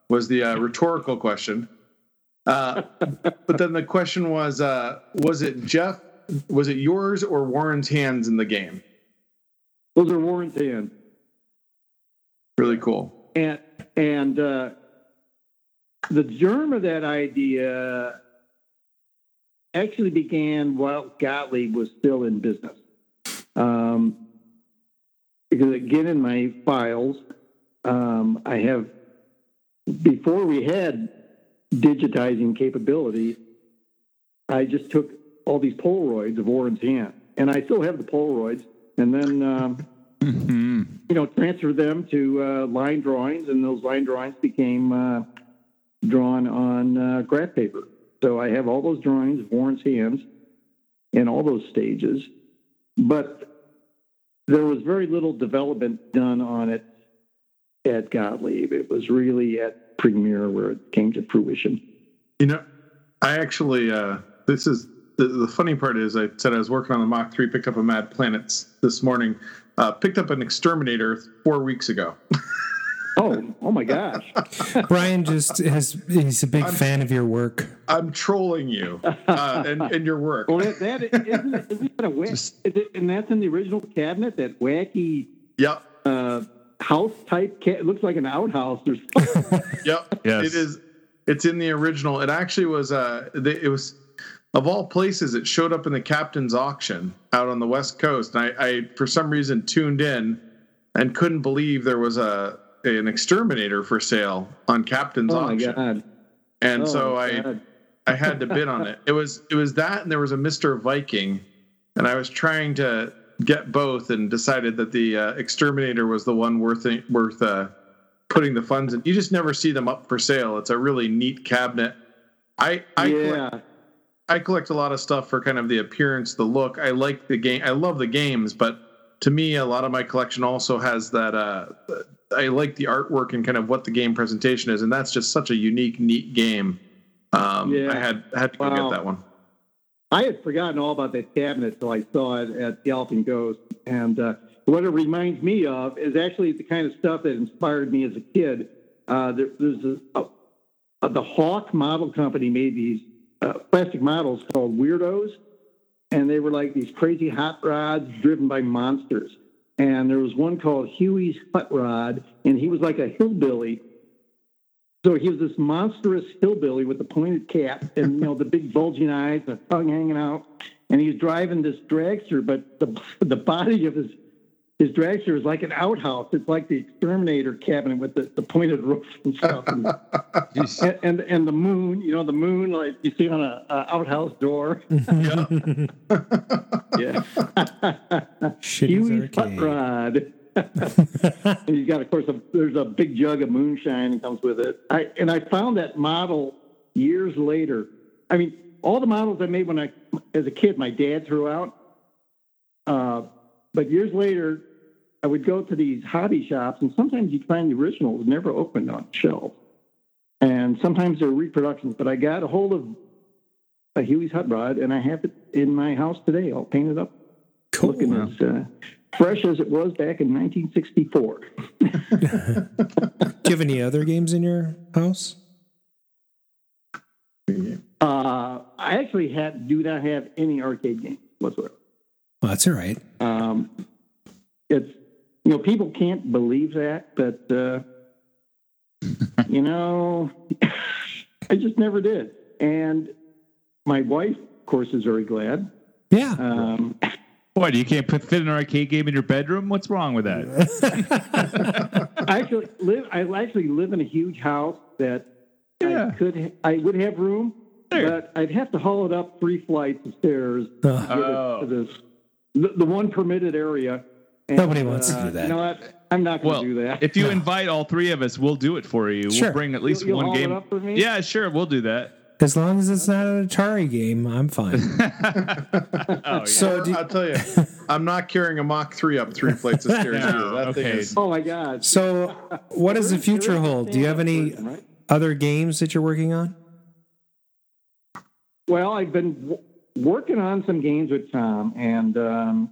Was the uh, rhetorical question. Uh, but then the question was uh, was it Jeff, was it yours or Warren's hands in the game? Those are Warren's hands. Really cool. And and uh, the germ of that idea actually began while Gottlieb was still in business. Um, because again, in my files, um, I have before we had digitizing capability, I just took all these Polaroids of Warren's hand, and I still have the Polaroids, and then um, you know transferred them to uh, line drawings, and those line drawings became uh, drawn on uh, graph paper. So I have all those drawings of Warren's hands in all those stages, but there was very little development done on it at Gottlieb. It was really at Premier where it came to fruition. You know, I actually, uh, this is the, the funny part is I said I was working on the Mach 3, picked up a Mad Planets this morning, uh, picked up an Exterminator four weeks ago. Oh, oh my gosh. Brian just has, he's a big fan of your work. I'm trolling you uh, and, and your work. Well, that, that isn't, it, isn't that a wack, is it, and that's in the original cabinet, that wacky Yep. uh, house type. Ca- it looks like an outhouse or something. Yep. Yes. It is. It's in the original. It actually was. Uh, it was of all places. It showed up in the captain's auction out on the west coast, and I, I for some reason tuned in and couldn't believe there was a an exterminator for sale on captain's oh my auction. god. And Oh, so I God. I had to bid on it. It was it was that, and there was a Mister Viking, and I was trying to get both, and decided that the uh, exterminator was the one worth worth uh, putting the funds in. You just never see them up for sale. It's a really neat cabinet. I I yeah. collect, I collect a lot of stuff for kind of the appearance, the look. I like the game. I love the games, but to me, a lot of my collection also has that. Uh, I like the artwork and kind of what the game presentation is, and that's just such a unique, neat game. Um, Yeah. I had had to go Wow. get that one. I had forgotten all about that cabinet till I saw it at Galloping Ghost. And uh, what it reminds me of is actually the kind of stuff that inspired me as a kid. Uh, there, there's a, a, the Hawk Model Company made these uh, plastic models called Weird-Ohs, and they were like these crazy hot rods driven by monsters. And there was one called Huey's Hot Rod, and he was like a hillbilly so he was this monstrous hillbilly with the pointed cap and you know the big bulging eyes, the tongue hanging out, and he was driving this dragster. But the the body of his his dragster is like an outhouse. It's like the exterminator cabinet with the, the pointed roof and stuff. And, and, and and the moon, you know, the moon like you see on a, a outhouse door. yeah. Shitty's Huey's hot Arcade. rod. and you got, of course, a, there's a big jug of moonshine that comes with it. I and I found that model years later. I mean, all the models I made when I, as a kid, my dad threw out. Uh, but years later, I would go to these hobby shops, and sometimes you'd find the originals never opened on shelves, and sometimes they're reproductions. But I got a hold of a Huey's Hot Rod, and I have it in my house today, all painted up, Cool. looking as uh, fresh as it was back in 1964. Do you have any other games in your house? Uh, I actually had do not have any arcade games whatsoever. Well, that's all right. Um, it's you know people can't believe that, but uh, you know I just never did. And my wife, of course, is very glad. Yeah. Um, What? You can't put, fit an arcade game in your bedroom? What's wrong with that? I actually live. I actually live in a huge house that Yeah. I could. I would have room, There. but I'd have to haul it up three flights of stairs Uh, to get it Oh. to this the, the one permitted area. And, Nobody wants to uh, do that. You know what? I'm not going well, to do that. if you invite all three of us, we'll do it for you. Sure. We'll bring at least You'll- you'll one haul it game. up for me? Yeah, sure. We'll do that. as long as it's not an Atari game, I'm fine. Oh, yeah. So, do, I'll tell you, I'm not carrying a Mach three up three flights of stairs. No, either. That thing okay. is- oh my God! so what does the There is- there future hold? Do you have any stand-up right? other games that you're working on? Well, I've been w- working on some games with Tom, and um,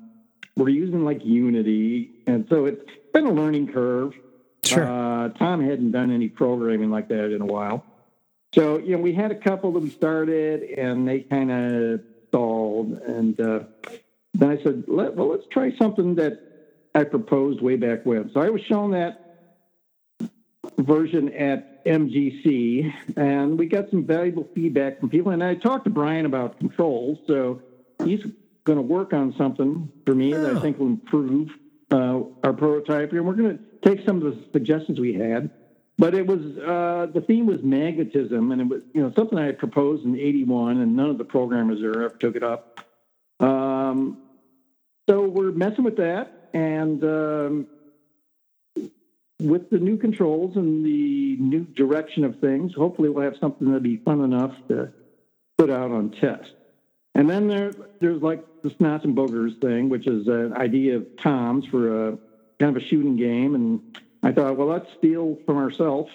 we're using like Unity, and so it's been a learning curve. Sure. Uh, Tom hadn't done any programming like that in a while. So, you know, we had a couple that we started and they kind of stalled. And uh, then I said, Let, well, let's try something that I proposed way back when. So I was shown that version at MGC and we got some valuable feedback from people. And I talked to Brian about controls. So he's going to work on something for me that I Oh. think will improve uh, our prototype. And we're going to take some of the suggestions we had but it was uh, the theme was magnetism, and it was you know something I had proposed in '81, and none of the programmers there ever took it up. Um, so we're messing with that, and um, with the new controls and the new direction of things, hopefully we'll have something that'll be fun enough to put out on test. And then there, there's like the Snots and Boogers thing, which is an idea of Tom's for a kind of a shooting game. And I thought, well, let's steal from ourselves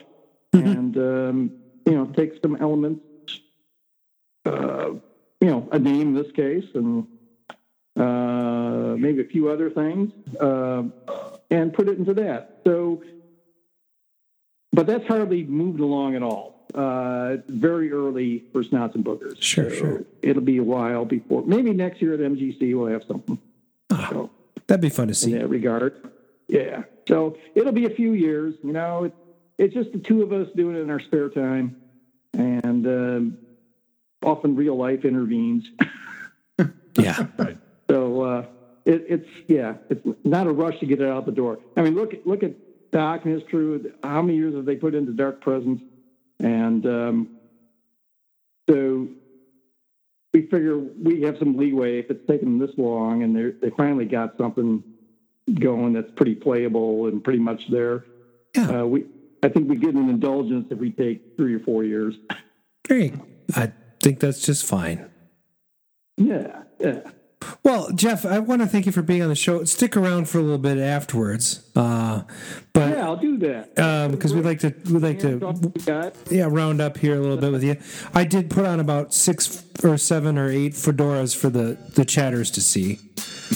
and, um, you know, take some elements, uh, you know, a name in this case, and uh, maybe a few other things, uh, and put it into that. So, but that's hardly moved along at all. Uh, very early for snots and boogers. Sure, So sure. It'll be a while before, maybe next year at MGC we'll have something so, That'd be fun to in see. that regard. Yeah. So it'll be a few years. You know, it, it's just the two of us doing it in our spare time, and um, often real life intervenes. Yeah. So uh, it, it's yeah, it's not a rush to get it out the door. I mean, look at look at Doc and his crew. How many years have they put into Dark Presence? And um, so we figure we have some leeway if it's taken this long, and they they finally got something going that's pretty playable and pretty much there. Yeah. Uh, we I think we get an indulgence if we take three or four years. Great. I think that's just fine. Yeah, yeah. Well, Jeff, I want to thank you for being on the show. Stick around for a little bit afterwards, uh, but Yeah, I'll do that. because we'd like to we'd like to yeah round up here a little bit with you. I did put on about six or seven or eight fedoras for the the chatters to see.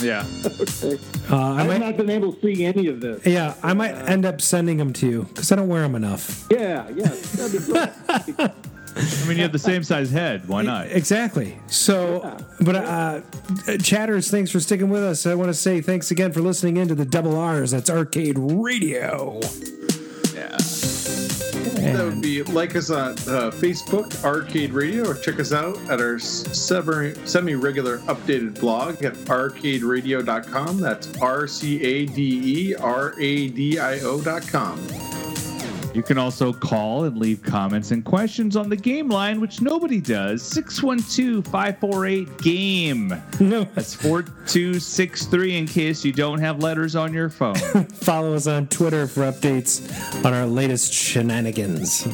Yeah. Uh, I I've might not been able to see any of this. yeah I might end up sending them to you because I don't wear them enough. Yeah, yeah, that'd be great. I mean, you have the same size head. Why not? Exactly. So, but uh, chatters, thanks for sticking with us. I want to say thanks again for listening in to the double R's. That's Arcade Radio. Yeah. That would be like us on uh, Facebook, Arcade Radio, or check us out at our semi regular updated blog at arcaderadio.com. That's R C A D E R A D I O.com. You can also call and leave comments and questions on the game line, which nobody does. 612 548 GAME. No. That's 4263 in case you don't have letters on your phone. Follow us on Twitter for updates on our latest shenanigans.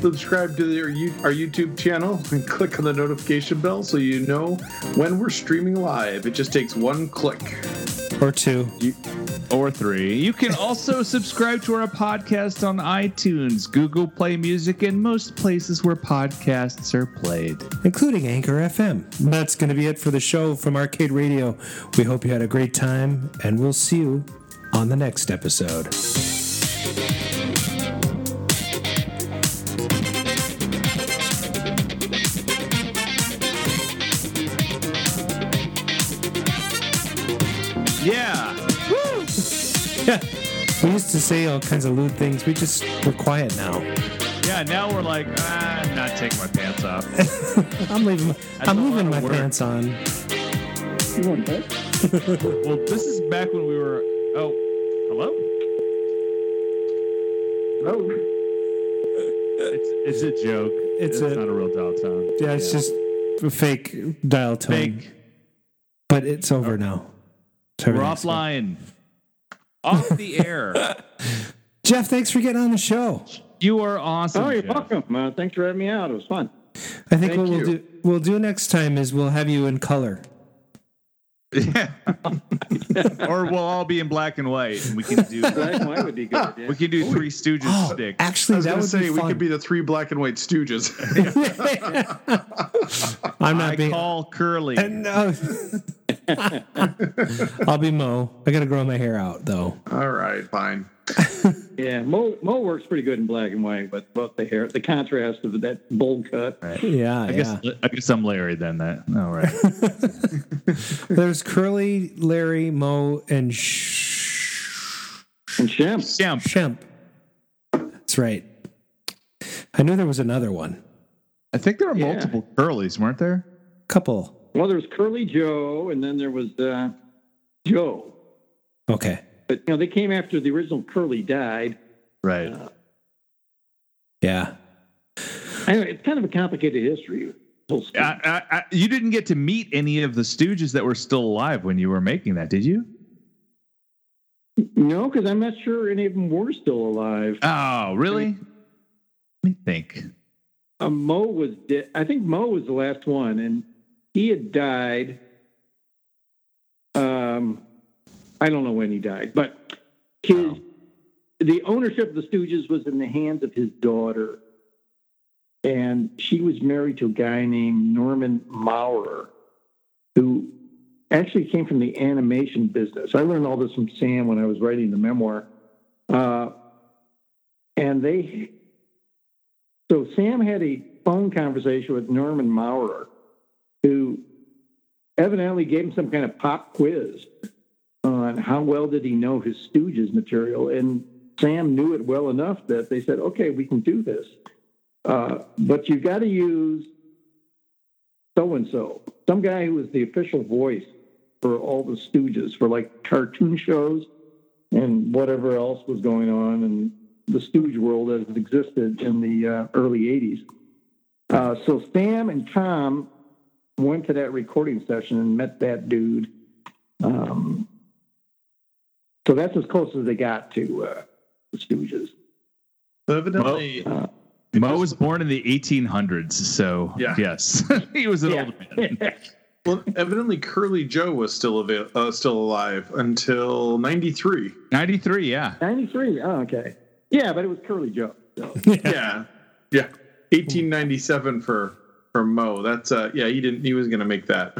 Subscribe to their, our YouTube channel and click on the notification bell so you know when we're streaming live. It just takes one click. Or two. You, or three. You can also subscribe to our podcast on iTunes, Google Play Music, and most places where podcasts are played. including Anchor FM. That's going to be it for the show from Arcade Radio. We hope you had a great time, and we'll see you on the next episode. We used to say all kinds of lewd things. We just we're quiet now. Yeah, now we're like, ah, I'm not taking my pants off. I'm leaving. I'm leaving my work. pants on. You want that? well, this is back when we were. Oh, hello? Oh, It's, it's a joke. It's It's, a- not a real dial tone. Yeah, it's just a fake dial tone. Fake. But it's over now. So We're everything's fine. Offline. Off the air. Jeff, thanks for getting on the show. You are awesome. oh, you're Jeff. welcome. Uh, thanks for having me out. It was fun. I think Thank what we'll do we'll do next time is we'll have you in color. Yeah. or we'll all be in black and white, and we can do Black and white would be good. Yeah. we can do Three Stooges Oh, stick. I actually, was that would say be we fun. could be the three black and white stooges. I'm not I being. call Curly. no. Uh, I'll be Moe. I got to grow my hair out though. All right, fine. Yeah, Moe, Moe works pretty good in black and white, but both the hair, the contrast of that bowl cut. Yeah, I guess I guess I'm Larry then. That all right. There's Curly, Larry, Moe, and Sh- And Shem. Yeah. Shemp. That's right. I knew there was another one. I think there were Yeah. multiple Curlys, weren't there? Couple. Well, there was Curly Joe, and then there was uh, Joe. Okay. But you know, they came after the original Curly died. Right. Yeah. Anyway, it's kind of a complicated history. Whole. I, I, I, you didn't get to meet any of the Stooges that were still alive when you were making that, did you? No, because I'm not sure any of them were still alive. Oh, really? Let me think. Uh, Moe was dead. I think Moe was the last one, and he had died. Um, I don't know when he died, but his the ownership of the Stooges was in the hands of his daughter, and she was married to a guy named Norman Maurer, who actually came from the animation business. I learned all this from Sam when I was writing the memoir, uh, and they so Sam had a phone conversation with Norman Maurer, who evidently gave him some kind of pop quiz how well did he know his Stooges material, and Sam knew it well enough that they said, "Okay, we can do this, uh, but you've got to use so and so, some guy who was the official voice for all the Stooges for like cartoon shows and whatever else was going on in the Stooge world as it existed in the uh, early 80s. Uh, so Sam and Tom went to that recording session and met that dude. Um, so that's as close as they got to uh, the Stooges. Evidently, Uh, Moe was born in the 1800s, so Yeah. yes, he was an yeah. old man. well, evidently Curly Joe was still avail- uh, still alive until '93. 93, yeah. 93. Oh, okay. Yeah, but it was Curly Joe. So. Yeah, yeah. 1897 for for Moe. That's uh, yeah. He didn't. He was gonna make that.